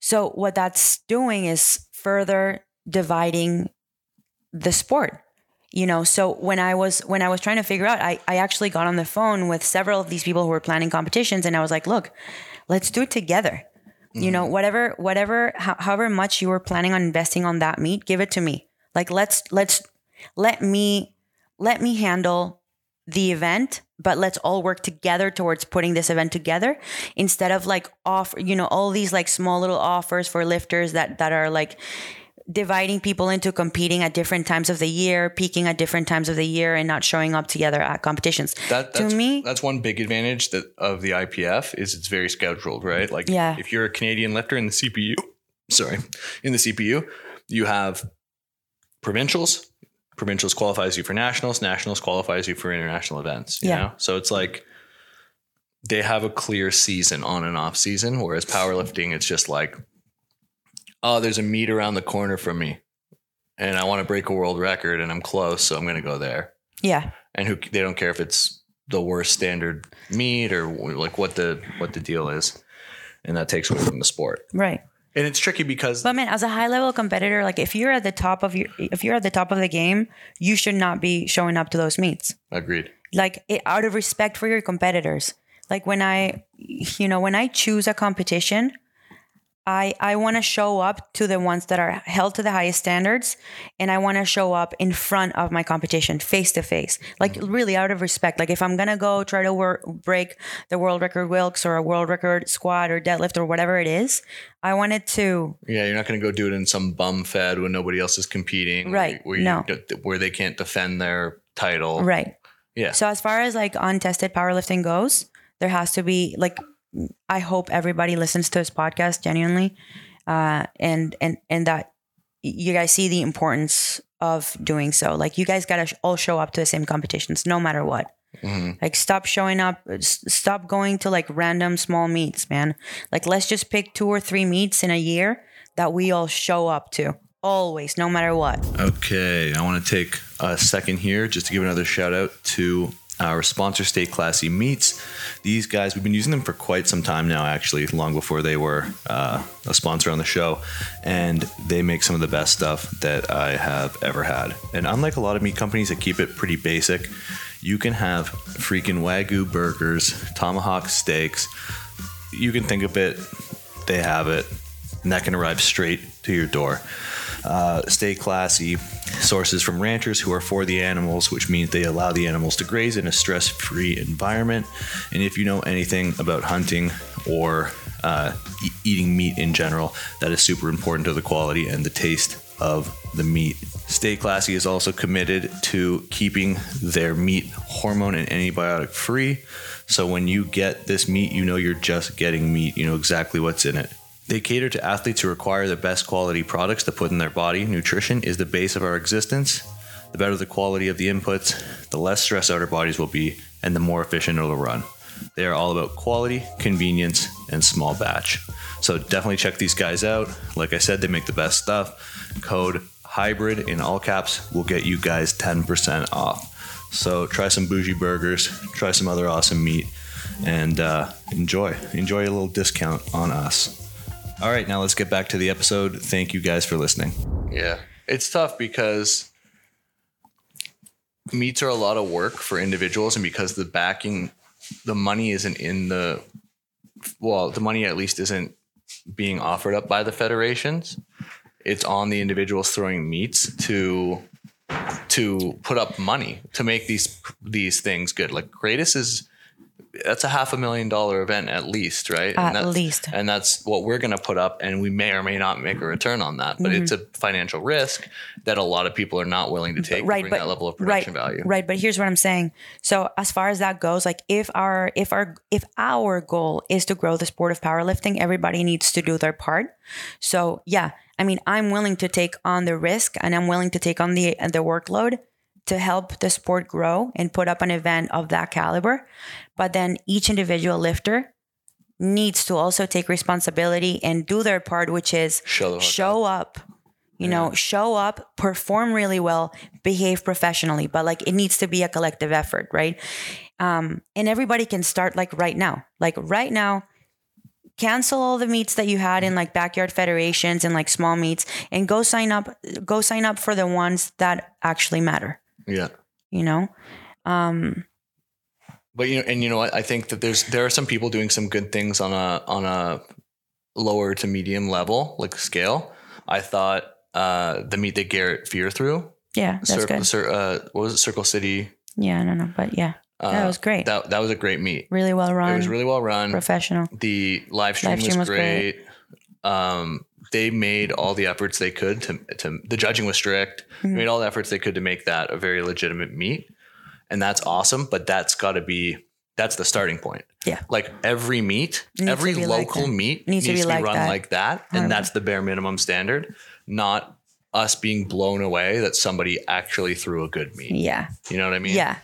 So what that's doing is further dividing the sport. You know, so when I was when I was trying to figure out, I, I actually got on the phone with several of these people who were planning competitions, and I was like, "Look, let's do it together." You know, mm-hmm. whatever whatever ho- however much you were planning on investing on that meet, give it to me. Like let's let's let me let me handle the event but let's all work together towards putting this event together instead of like offer you know all these like small little offers for lifters that that are like dividing people into competing at different times of the year, peaking at different times of the year, and not showing up together at competitions. That, To me- that's one big advantage that of the IPF is it's very scheduled, right? Like Yeah. if you're a Canadian lifter in the CPU, sorry, in the CPU, you have provincials. Provincials qualifies you for nationals. Nationals qualifies you for international events. You Yeah. know, so it's like they have a clear season on and off season, whereas powerlifting, it's just like, oh, there's a meet around the corner from me, and I want to break a world record, and I'm close, so I'm going to go there Yeah. and who they don't care if it's the worst standard meet or like what the what the deal is, and that takes away from the sport. Right. And it's tricky because But man, as a high level competitor, like if you're at the top of your, if you're at the top of the game, you should not be showing up to those meets. agreed. Like it, out of respect for your competitors. Like when I, you know, when I choose a competition, I I want to show up to the ones that are held to the highest standards, and I want to show up in front of my competition, face to face. Like mm-hmm. really out of respect. Like if I'm gonna go try to work, break the world record Wilks or a world record squat or deadlift or whatever it is, I wanted to Yeah, you're not going to go do it in some bum fed when nobody else is competing, Right. Where, you, No. where they can't defend their title, Right. Yeah. So as far as like untested powerlifting goes, there has to be like I hope everybody listens to this podcast genuinely, uh, and and and that you guys see the importance of doing so. Like you guys gotta sh- all show up to the same competitions, no matter what. Mhm. Like stop showing up, s- stop going to like random small meets, man. Like let's just pick two or three meets in a year that we all show up to. Always, no matter what. Okay, I want to take a second here just to give another shout out to our sponsor, Stay Classy Meats. These guys, we've been using them for quite some time now, actually, long before they were uh, a sponsor on the show. And they make some of the best stuff that I have ever had. And unlike a lot of meat companies that keep it pretty basic, you can have freaking Wagyu burgers, tomahawk steaks. You can think of it, they have it, and that can arrive straight to your door uh, stay classy. Sources from ranchers who are for the animals which means they allow the animals to graze in a stress-free environment. And if you know anything about hunting or uh, e- eating meat in general that is super important to the quality and the taste of the meat. Stay classy is also committed to keeping their meat hormone and antibiotic free. So when you get this meat you know you're just getting meat. You know exactly what's in it they cater to athletes who require the best quality products to put in their body. Nutrition is the base of our existence. The better the quality of the inputs, the less stressed out our bodies will be, and the more efficient it'll run. They are all about quality, convenience, and small batch. So definitely check these guys out. Like I said, they make the best stuff. Code hybrid in all caps will get you guys 10% off. So try some bougie burgers, try some other awesome meat, and uh, enjoy. Enjoy a little discount on us. All right, now let's get back to the episode. Thank you guys for listening. Yeah, it's tough because meets are a lot of work for individuals, and because the backing, the money isn't in the, well, the money at least isn't being offered up by the federations. It's on the individuals throwing meets to to put up money to make these these things good. Like Kratos is that's a half a million dollar event at least, right? At and that's, least. and that's what we're going to put up, and we may or may not make a return on that. But it's mm-hmm. a financial risk that a lot of people are not willing to take to right bring but that level of right, production value. right but here's what i'm saying so as far as that goes like if our if our if our goal is to grow the sport of powerlifting everybody needs to do their part so yeah i mean i'm willing to take on the risk and i'm willing to take on the the workload to help the sport grow and put up an event of that caliber. But then each individual lifter needs to also take responsibility and do their part which is Show show up you know show up perform really well behave professionally. But like it needs to be a collective effort right? Um and everybody can start like right now. Like right now cancel all the meets that you had in like backyard federations and like small meets and go sign up go sign up for the ones that actually matter Yeah. you know um But you know, and you know what? I think that there's there are some people doing some good things on a on a lower to medium level, like scale. I thought uh the meet that Garrett Fear threw, yeah that's Circle, good Cir- uh, what was it, Circle City? yeah i don't know but yeah Uh, that was great That that was a great meet. really well run It was really well run. professional The live stream, Live stream was, was great. Um, they made all the efforts they could to to the judging was strict. They Mm-hmm. made all the efforts they could to make that a very legitimate meet, and that's awesome. But that's got to be that's the starting point. Yeah. like every meet, Needs every like local that. meet Needs needs, to to be be, like run that. like that, and that's the bare minimum standard. Not us being blown away that somebody actually threw a good meet. Yeah. You know what I mean? Yeah.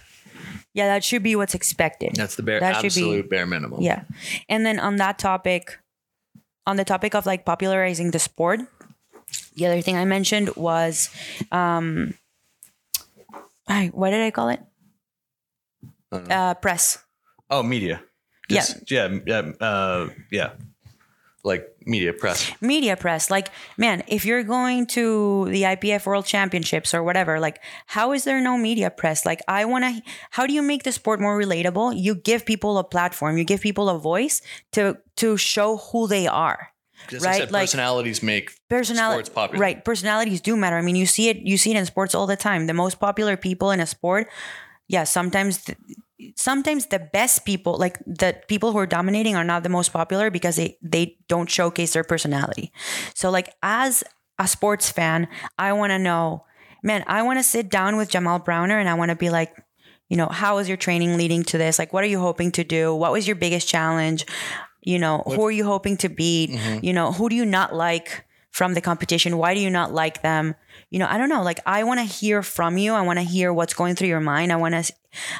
Yeah, that should be what's expected. That's the bare That should be- absolute bare minimum. Yeah. And then on that topic, on the topic of like popularizing the sport, the other thing I mentioned was um I, what did I call it? Uh press. Oh, media. Yeah. Yeah. Yeah. Uh, yeah. Like media press. Media press. Like, man, if you're going to the IPF World Championships or whatever, like how is there no media press? Like I want to how do you make the sport more relatable? You give people a platform, you give people a voice to to show who they are. Just Right, said, like- personalities make personality sports popular. right personalities do matter i mean you see it you see it in sports all the time the most popular people in a sport yeah sometimes th- sometimes the best people like the people who are dominating are not the most popular because they they don't showcase their personality. So like as a sports fan i want to know man i want to sit down with jamal browner and i want to be like you know how is your training leading to this? Like what are you hoping to do? What was your biggest challenge? You know who are you hoping to beat? Mm-hmm. You know who do you not like from the competition. Why do you not like them? You know i don't know. Like i want to hear from you. I want to hear what's going through your mind. I want to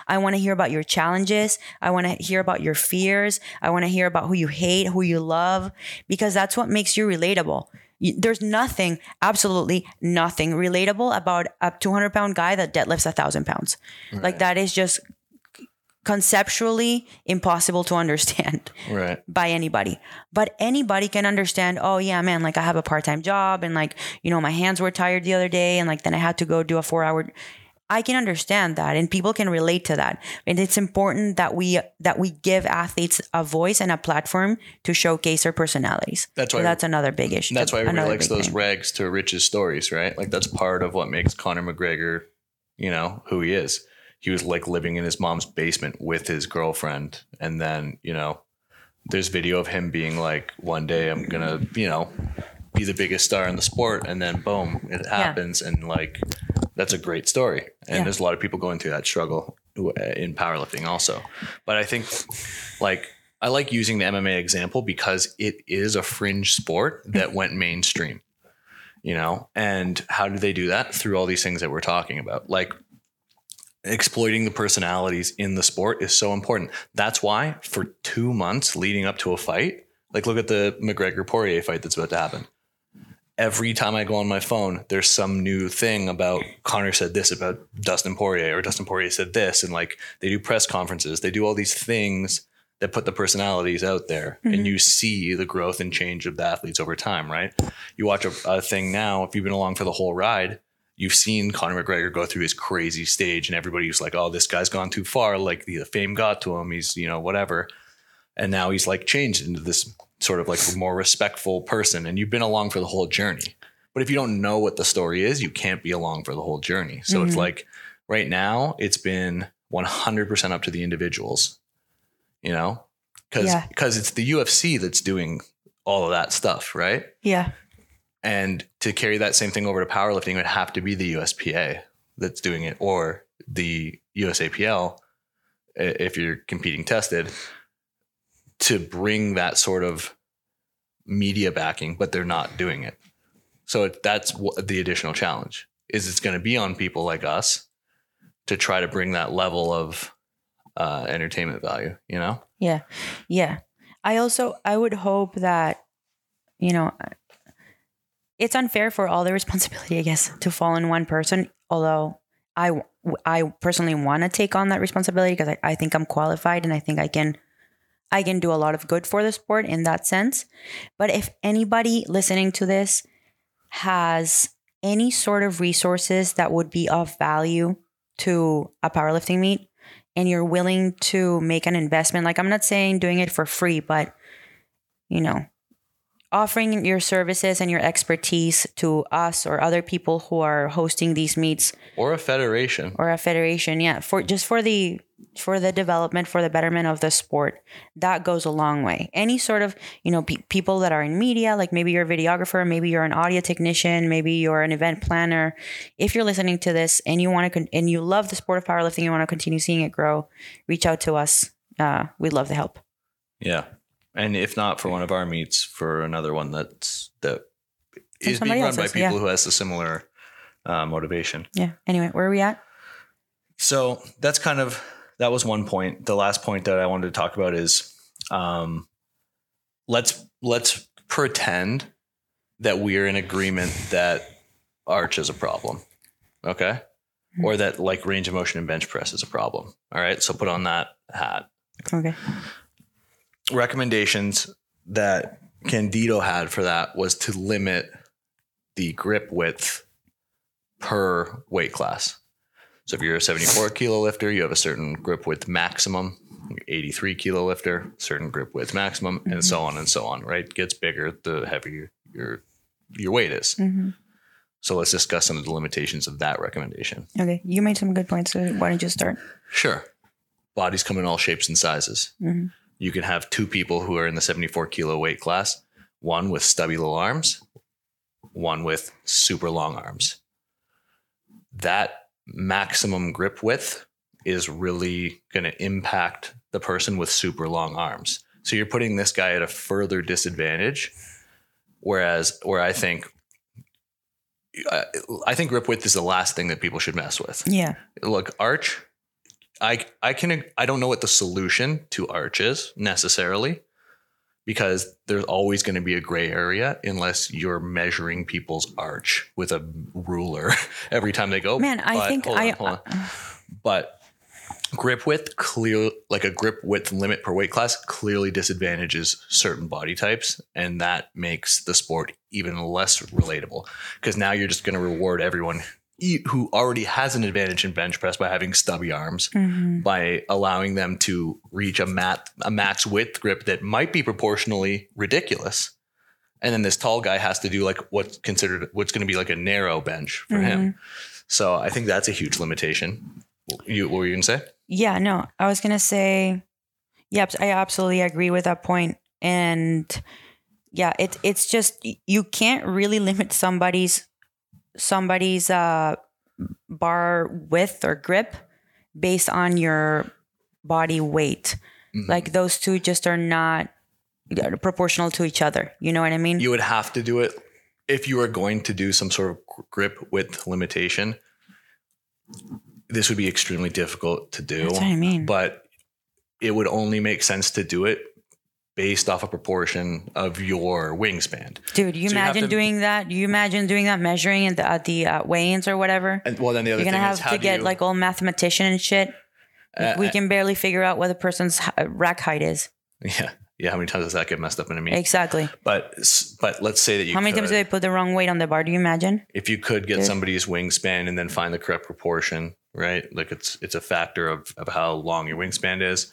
i want to hear about your challenges. I want to hear about your fears. I want to hear about who you hate who you love because that's what makes you relatable. There's nothing absolutely nothing relatable about a 200 pound guy that deadlifts a thousand pounds. Like that is just conceptually impossible to understand right. by anybody. But anybody can understand, oh yeah, man, like I have a part-time job and like, you know, my hands were tired the other day and like then I had to go do a 4-hour I can understand that and people can relate to that. And it's important that we that we give athletes a voice and a platform to showcase their personalities. That's So why- that's another big issue. That's why everybody likes those thing. rags to riches stories, right? Like that's part of what makes Conor McGregor, you know, who he is. He was like living in his mom's basement with his girlfriend, and then you know, there's video of him being like, "One day I'm gonna, you know, be the biggest star in the sport," and then boom, it happens, and like that's a great story. And Yeah. there's a lot of people going through that struggle uh, in powerlifting also. But I think like I like using the MMA example because it is a fringe sport that mm-hmm. went mainstream. You know, and how do they do that? Through all these things that we're talking about. Like exploiting the personalities in the sport is so important. That's why for 2 months leading up to a fight, like look at the McGregor Poirier fight that's about to happen every time I go on my phone, there's some new thing about Conor said this about Dustin Poirier, or Dustin Poirier said this, and like they do press conferences, they do all these things that put the personalities out there, and mm-hmm. you see the growth and change of the athletes over time, right? You watch a, a thing now, if you've been along for the whole ride. You've seen Conor McGregor go through his crazy stage, and everybody was like, "Oh, this guy's gone too far. Like the fame got to him. He's, you know, whatever." And now he's like changed into this sort of like a more respectful person and you've been along for the whole journey. But if you don't know what the story is, you can't be along for the whole journey. So it's Mhm. like right now it's been 100% up to the individuals, you know, because Yeah. because it's the UFC that's doing all of that stuff, right? Yeah. And to carry that same thing over to powerlifting, it would have to be the USPA that's doing it or the USAPL if you're competing tested to bring that sort of media backing, but they're not doing it. So that's the additional challenge is. It's going to be on people like us to try to bring that level of uh, entertainment value. You know, Yeah. Yeah. I also I would hope that you know it's unfair for all the responsibility I guess to fall on one person although I I personally want to take on that responsibility because I, I think I'm qualified and I think I can I can do a lot of good for the sport in that sense. But if anybody listening to this has any sort of resources that would be of value to a powerlifting meet and you're willing to make an investment, like I'm not saying doing it for free, but you know, offering your services and your expertise to us or other people who are hosting these meets. Or a federation. or a federation, yeah, for just for the for the development for the betterment of the sport. That goes a long way. Any sort of you know pe- people that are in media like maybe you're a videographer maybe you're an audio technician maybe you're an event planner. If you're listening to this and you want to con- and you love the sport of powerlifting you want to continue seeing it grow reach out to us. Uh, we'd love to help. Yeah. And if not for one of our meets, for another one that's that From is being run by people yeah. who has a similar uh, motivation. yeah anyway where are we at So that's kind of that was one point. The last point that I wanted to talk about is um, let's let's pretend that we're in agreement that arch is a problem. Okay. Or that like range of motion and bench press is a problem. All right. So put on that hat. okay recommendations that Candito had for that was to limit the grip width per weight class. So if you're a 74 kilo lifter, you have a certain grip width maximum. 83 kilo lifter, certain grip width maximum, and so on and so on. Right, gets bigger the heavier your your weight is. hmm So let's discuss some of the limitations of that recommendation. okay you made some good points so why don't you start Sure, bodies come in all shapes and sizes. hmm you can have two people who are in the 74 kilo weight class, one with stubby little arms, one with super long arms. That maximum grip width is really going to impact the person with super long arms. So you're putting this guy at a further disadvantage. Whereas, where I think, I, I think grip width is the last thing that people should mess with yeah look arch i i can i don't know what the solution to arch is necessarily because there's always going to be a gray area unless you're measuring people's arch with a ruler every time they go man i But think hold on, i hold on. Uh, uh. but grip width clear like a grip width limit per weight class clearly disadvantages certain body types and that makes the sport even less relatable because now you're just going to reward everyone who already has an advantage in bench press by having stubby arms Mhm. by allowing them to reach a mat a max width grip that might be proportionally ridiculous. And then this tall guy has to do like what's considered what's going to be like a narrow bench for him. So i think that's a huge limitation. You what were you going to say? Yeah, no, I was gonna say, yep, I absolutely agree with that. And yeah, it's it's just you can't really limit somebody's somebody's uh bar width or grip based on your body weight. Mhm. Like those two just are not proportional to each other. You know what I mean? you would have to do it if you were going to do some sort of grip width limitation this would be extremely difficult to do That's what I mean. but it would only make sense to do it based off a proportion of your wingspan Dude, you So you imagine to- doing that? You imagine doing that, measuring at the, at the uh, weigh-ins or whatever? and well then the other You're gonna have to get you- like all mathematician and shit. uh, we can barely figure out what the person's rack height is. yeah yeah how many times does that get messed up in a meet Exactly. but but let's say that you How many could, times do they put the wrong weight on the bar? Do you imagine? if you could get Dude. somebody's wingspan and then find the correct proportion, right? Like it's it's a factor of of how long your wingspan is,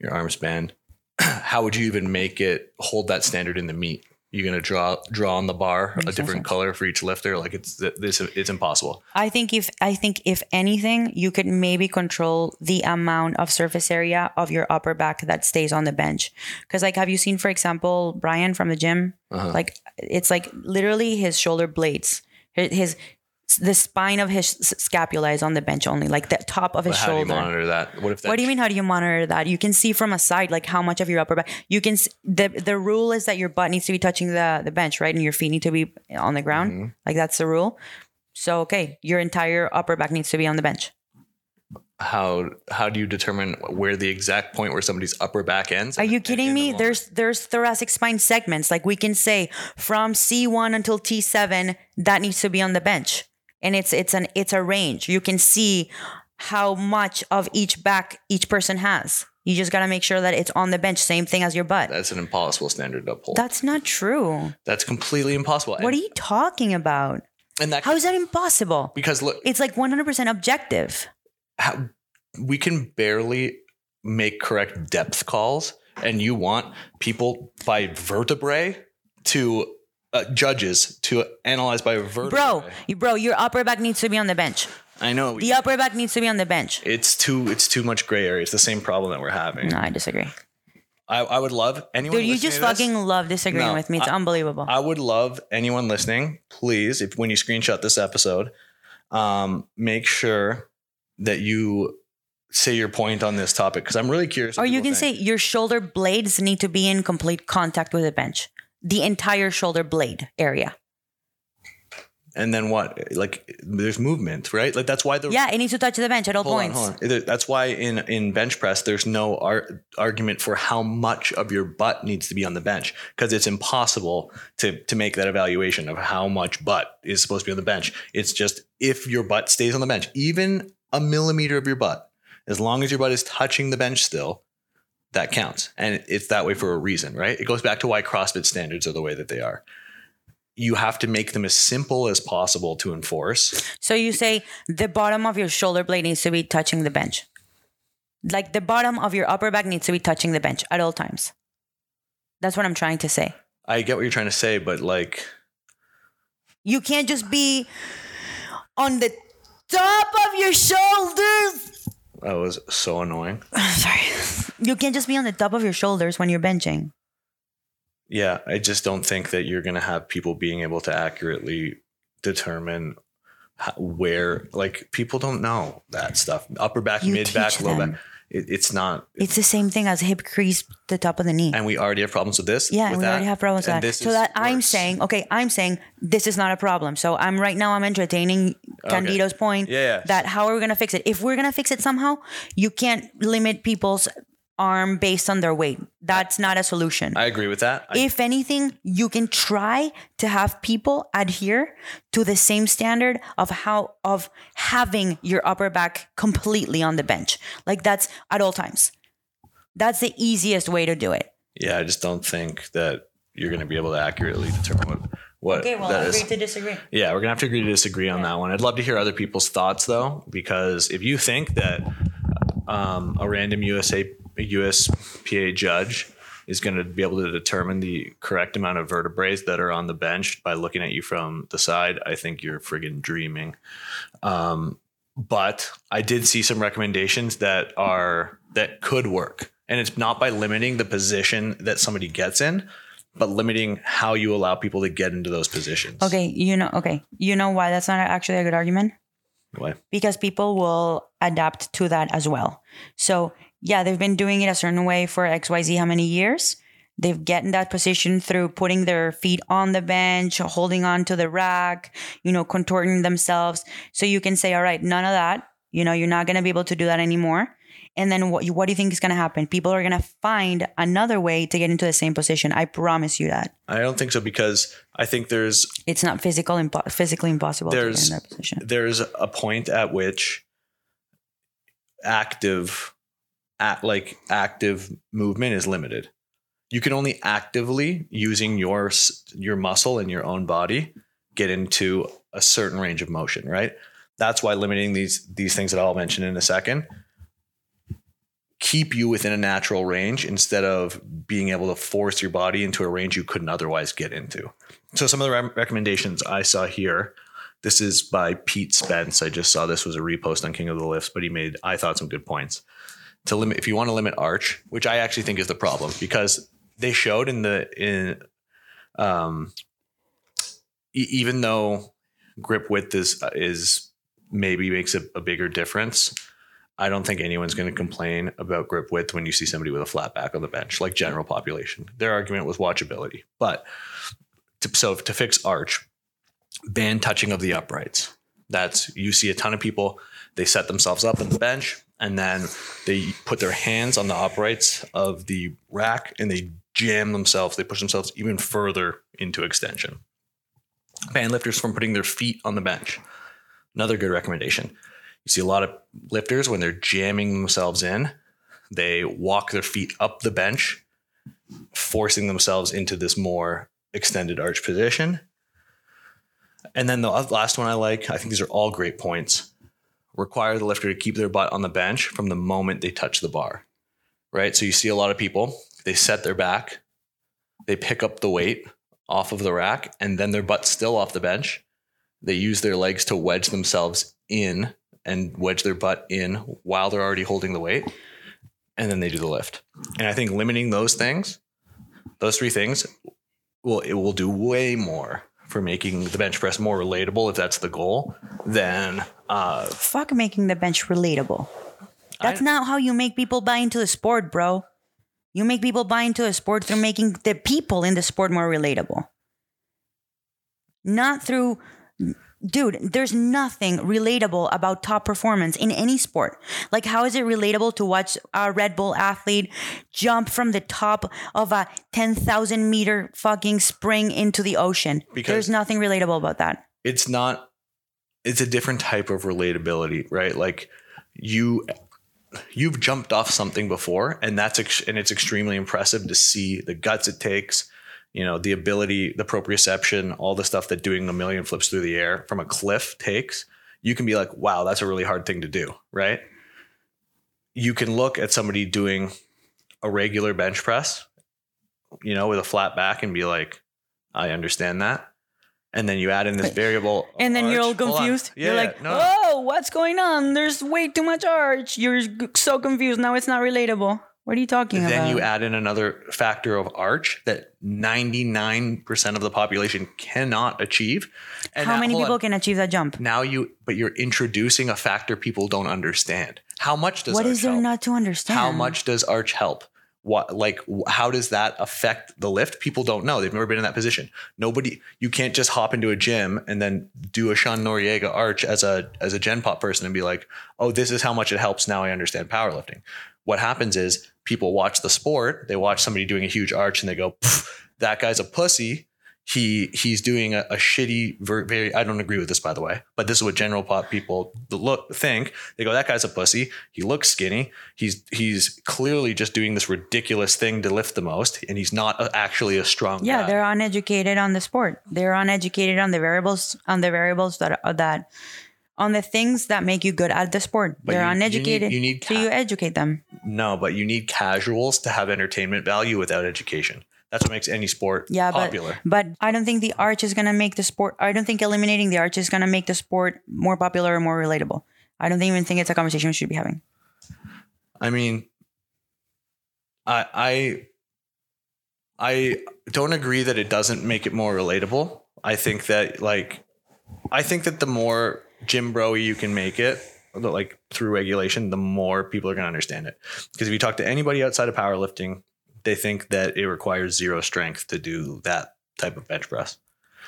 your arm span. how would you even make it hold that standard in the meet? You're gonna draw draw on the bar a different sense. color for each lifter. Like it's this it's impossible. I think if I think if anything, you could maybe control the amount of surface area of your upper back that stays on the bench. Because like, have you seen, for example, Brian from the gym? Uh-huh. Like, it's like literally his shoulder blades, his the spine of his scapula is on the bench only, like the top of his But how do you shoulder. monitor that? What if that What do you mean? How do you monitor that? You can see from a side, like how much of your upper back. You can. s- the The rule is that your butt needs to be touching the the bench, right, and your feet need to be on the ground. Mm-hmm. Like that's the rule. So okay, your entire upper back needs to be on the bench. how how do you determine where the exact point where somebody's upper back ends? Are you kidding in the me? long- There's there's thoracic spine segments. Like we can say from C1 until T7, that needs to be on the bench. And it's it's an it's a range. You can see how much of each back each person has. You just gotta make sure that it's on the bench. Same thing as your butt. that's an impossible standard to uphold. That's not true. that's completely impossible. What are you talking about? and that How is that impossible? because look It's like 100% objective. how, we can barely make correct depth calls and you want people by vertebrae to uh, judges to analyze by vertebrae Bro, you, bro, your upper back needs to be on the bench. I know The upper back needs to be on the bench. it's too it's too much gray area. It's the same problem that we're having. No, I disagree. I, I would love anyone. Dude, you listening just fucking love disagreeing No, with me. It's I- unbelievable. I would love anyone listening, please, if when you screenshot this episode, um, make sure that you say your point on this topic because I'm really curious. or you people can think. say your shoulder blades need to be in complete contact with the bench. The entire shoulder blade area. and then what? Like, there's movement, right? Like that's why the Yeah, it needs to touch the bench at all Hold on, points. hold on. That's why in in bench press, there's no ar- argument for how much of your butt needs to be on the bench because it's impossible to to make that evaluation of how much butt is supposed to be on the bench. It's just if your butt stays on the bench, even a millimeter of your butt, as long as your butt is touching the bench still, that counts, and it's that way for a reason, right? It goes back to why CrossFit standards are the way that they are. You have to make them as simple as possible to enforce. So you say the bottom of your shoulder blade needs to be touching the bench. Like the bottom of your upper back needs to be touching the bench at all times. That's what I'm trying to say. I get what you're trying to say, but like You can't just be on the top of your shoulders. That was so annoying. Sorry. You can't just be on the top of your shoulders when you're benching. Yeah, I just don't think that you're going to have people being able to accurately determine how, where, like, people don't know that stuff. Upper back, You mid back, low them. back. It, it's not. It's the same thing as hip crease, the top of the knee. and we already have problems with this. Yeah, with and we that, already have problems with that. So that I'm saying, okay, I'm saying this is not a problem. So I'm right now I'm entertaining Candito's point Yeah, yeah. that how are we gonna fix it? If we're gonna fix it somehow, you can't limit people's arm based on their weight. That's not a solution. I agree with that. I, if anything, you can try to have people adhere to the same standard of how of having your upper back completely on the bench. Like that's at all times. That's the easiest way to do it. yeah, I just don't think that you're going to be able to accurately determine what, what that is. Agree to disagree. Yeah, we're gonna have to agree to disagree on that one. I'd love to hear other people's thoughts though, because if you think that um, a random USA USPA judge is going to be able to determine the correct amount of vertebrae that are on the bench by looking at you from the side, I think you're friggin' dreaming. Um, but I did see some recommendations that are that could work, and it's not by limiting the position that somebody gets in, but limiting how you allow people to get into those positions. Okay, you know, okay, you know why that's not actually a good argument? Why? Because people will adapt to that as well. So yeah, they've been doing it a certain way for X, Y, Z how many years? They've get in that position through putting their feet on the bench, holding on to the rack, you know, contorting themselves. So you can say, all right, none of that. You know, you're not going to be able to do that anymore. And then what, what do you think is going to happen? People are going to find another way to get into the same position. I promise you that. I don't think so because I think there's It's not physical impo- physically impossible to There's- get in that position. there's a point at which active at like active movement is limited. You can only actively using your your muscle and your own body get into a certain range of motion, right? That's why limiting these these things that I'll mention in a second keep you within a natural range instead of being able to force your body into a range you couldn't otherwise get into. So some of the re- recommendations I saw here this is by Pete Spence. I just saw this was a repost on King of the Lifts, but he made I thought some good points. To limit if you want to limit arch, which I actually think is the problem because they showed in the in um e- even though grip width is is maybe makes a, a bigger difference. I don't think anyone's going to complain about grip width when you see somebody with a flat back on the bench, like general population. Their argument was watchability, but to, so to fix arch, ban touching of the uprights. That's you see a ton of people. They set themselves up on the bench and then they put their hands on the uprights of the rack and they jam themselves. They push themselves even further into extension. Ban lifters from putting their feet on the bench. Another good recommendation. You see a lot of lifters when they're jamming themselves in, they walk their feet up the bench, forcing themselves into this more extended arch position. And then the last one I like, I think these are all great points. Require the lifter to keep their butt on the bench from the moment they touch the bar. Right? So you see a lot of people, they set their back, they pick up the weight off of the rack, and then their butt's still off the bench. They use their legs to wedge themselves in and wedge their butt in while they're already holding the weight. And then they do the lift. And I think limiting those things, those three things, will it will do way more for making the bench press more relatable if that's the goal then uh Fuck making the bench relatable. That's I- not how you make people buy into the sport, bro. You make people buy into a sport through making the people in the sport more relatable. Not through dude, there's nothing relatable about top performance in any sport. Like, how is it relatable to watch a Red Bull athlete jump from the top of a 10,000 meter fucking spring into the ocean? Because- there's nothing relatable about that. it's not it's a different type of relatability right like you you've jumped off something before and that's ex- and it's extremely impressive to see the guts it takes you know the ability the proprioception all the stuff that doing a million flips through the air from a cliff takes you can be like wow that's a really hard thing to do right you can look at somebody doing a regular bench press you know with a flat back and be like i understand that and then you add in this variable And then you're all arch. Hold on. confused. Yeah, you're like, no. "Oh, what's going on? There's way too much arch." You're so confused. Now it's not relatable. What are you talking then about? Then you add in another factor of arch that 99% of the population cannot achieve. And How now- many people on. can achieve that jump? now you but you're introducing a factor people don't understand. How much does What arch is there help? not to understand? How much does arch help? What like how does that affect the lift? People don't know. They've never been in that position. Nobody you can't just hop into a gym and then do a Sean Noriega arch as a as a gen pop person and be like, "Oh, this is how much it helps. Now I understand powerlifting." What happens is people watch the sport, they watch somebody doing a huge arch and they go, "That guy's a pussy." He he's doing a, a shitty ver- very I don't agree with this by the way, but this is what general pop people look think. They go, "That guy's a pussy. He looks skinny he's he's clearly just doing this ridiculous thing to lift the most and he's not a- actually a strong Yeah, guy. they're uneducated on the sport. They're uneducated on the variables on the variables that are, that on the things that make you good at the sport. But they're you- you need- uneducated. you need so you educate them. no but you need casuals to have entertainment value without education that's what makes any sport Yeah, popular but but I don't think the arch is gonna make the sport. I don't think eliminating the arch is gonna make the sport more popular or more relatable. I don't even think it's a conversation we should be having. i mean i i i don't agree that it doesn't make it more relatable i think that like i think that the more gym bro you can make it like through regulation the more people are going to understand it because if you talk to anybody outside of powerlifting they think that it requires zero strength to do that type of bench press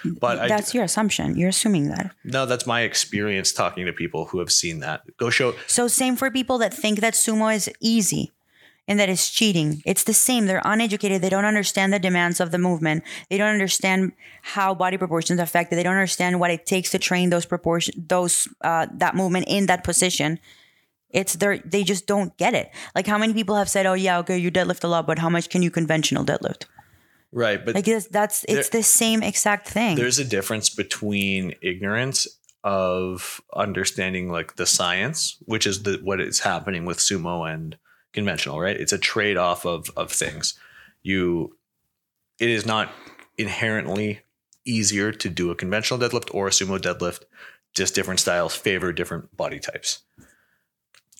but I, That's your assumption. You're assuming that. no that's my experience talking to people who have seen that go show So same for people that think that sumo is easy and that is cheating. It's the same. They're uneducated. They don't understand the demands of the movement. They don't understand how body proportions affect it. They don't understand what it takes to train those proportion those uh, that movement in that position. It's their they just don't get it. Like how many people have said, "Oh yeah, okay, you deadlift a lot, but how much can you conventional deadlift?" right but Like that's, that's it's the same exact thing. there's a difference between ignorance of understanding like the science which is the what is happening with sumo and conventional right? It's a trade-off of of things. You it is not inherently easier to do a conventional deadlift or a sumo deadlift just different styles favor different body types.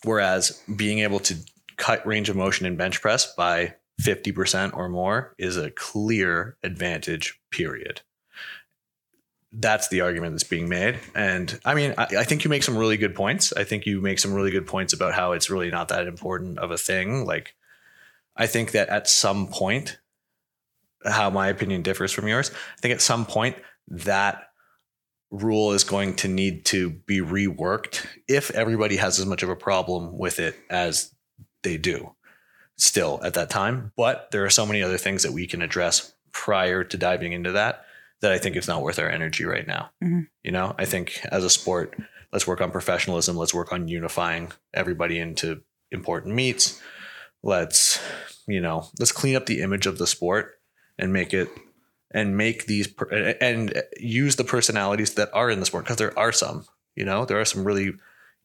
Whereas being able to cut range of motion in bench press by 50% or more is a clear advantage period that's the argument that's being made. And I mean, I, I think you make some really good points. I think you make some really good points about how it's really not that important of a thing. Like, I think that at some point, how my opinion differs from yours, I think at some point that rule is going to need to be reworked if everybody has as much of a problem with it as they do still at that time. But there are so many other things that we can address prior to diving into that that I think it's not worth our energy right now. Mhm. You know, I think as a sport, let's work on professionalism. Let's work on unifying everybody into important meets. Let's, you know, let's clean up the image of the sport and make it and make these per- and use the personalities that are in the sport because there are some. You know, there are some really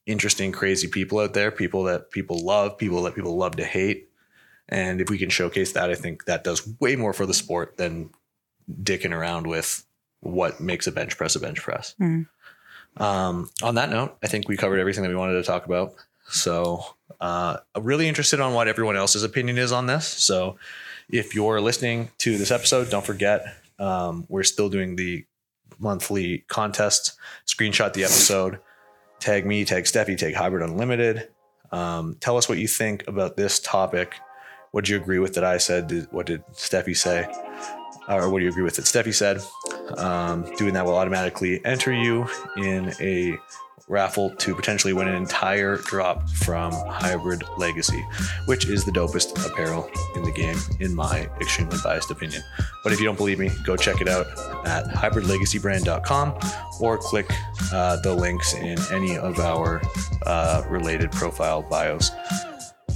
interesting, crazy people out there. People that people love. People that people love to hate. And if we can showcase that, I think that does way more for the sport than dicking around with what makes a bench press a bench press. Mm. Um, on that note, I think we covered everything that we wanted to talk about. So, uh, I'm really interested on what everyone else's opinion is on this. So, if you're listening to this episode, don't forget um, we're still doing the monthly contest. Screenshot the episode, tag me, tag Stefi, tag Hybrid Unlimited. Um, tell us what you think about this topic. What do you agree with that I said? Did, what did Stefi say? Or what do you agree with that Stefi said? Um, doing that will automatically enter you in a raffle to potentially win an entire drop from Hybrid Legacy, which is the dopest apparel in the game, in my extremely biased opinion. But if you don't believe me, go check it out at hybridlegacybrand.com or click uh, the links in any of our uh, related profile bios.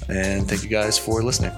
And thank you guys for listening.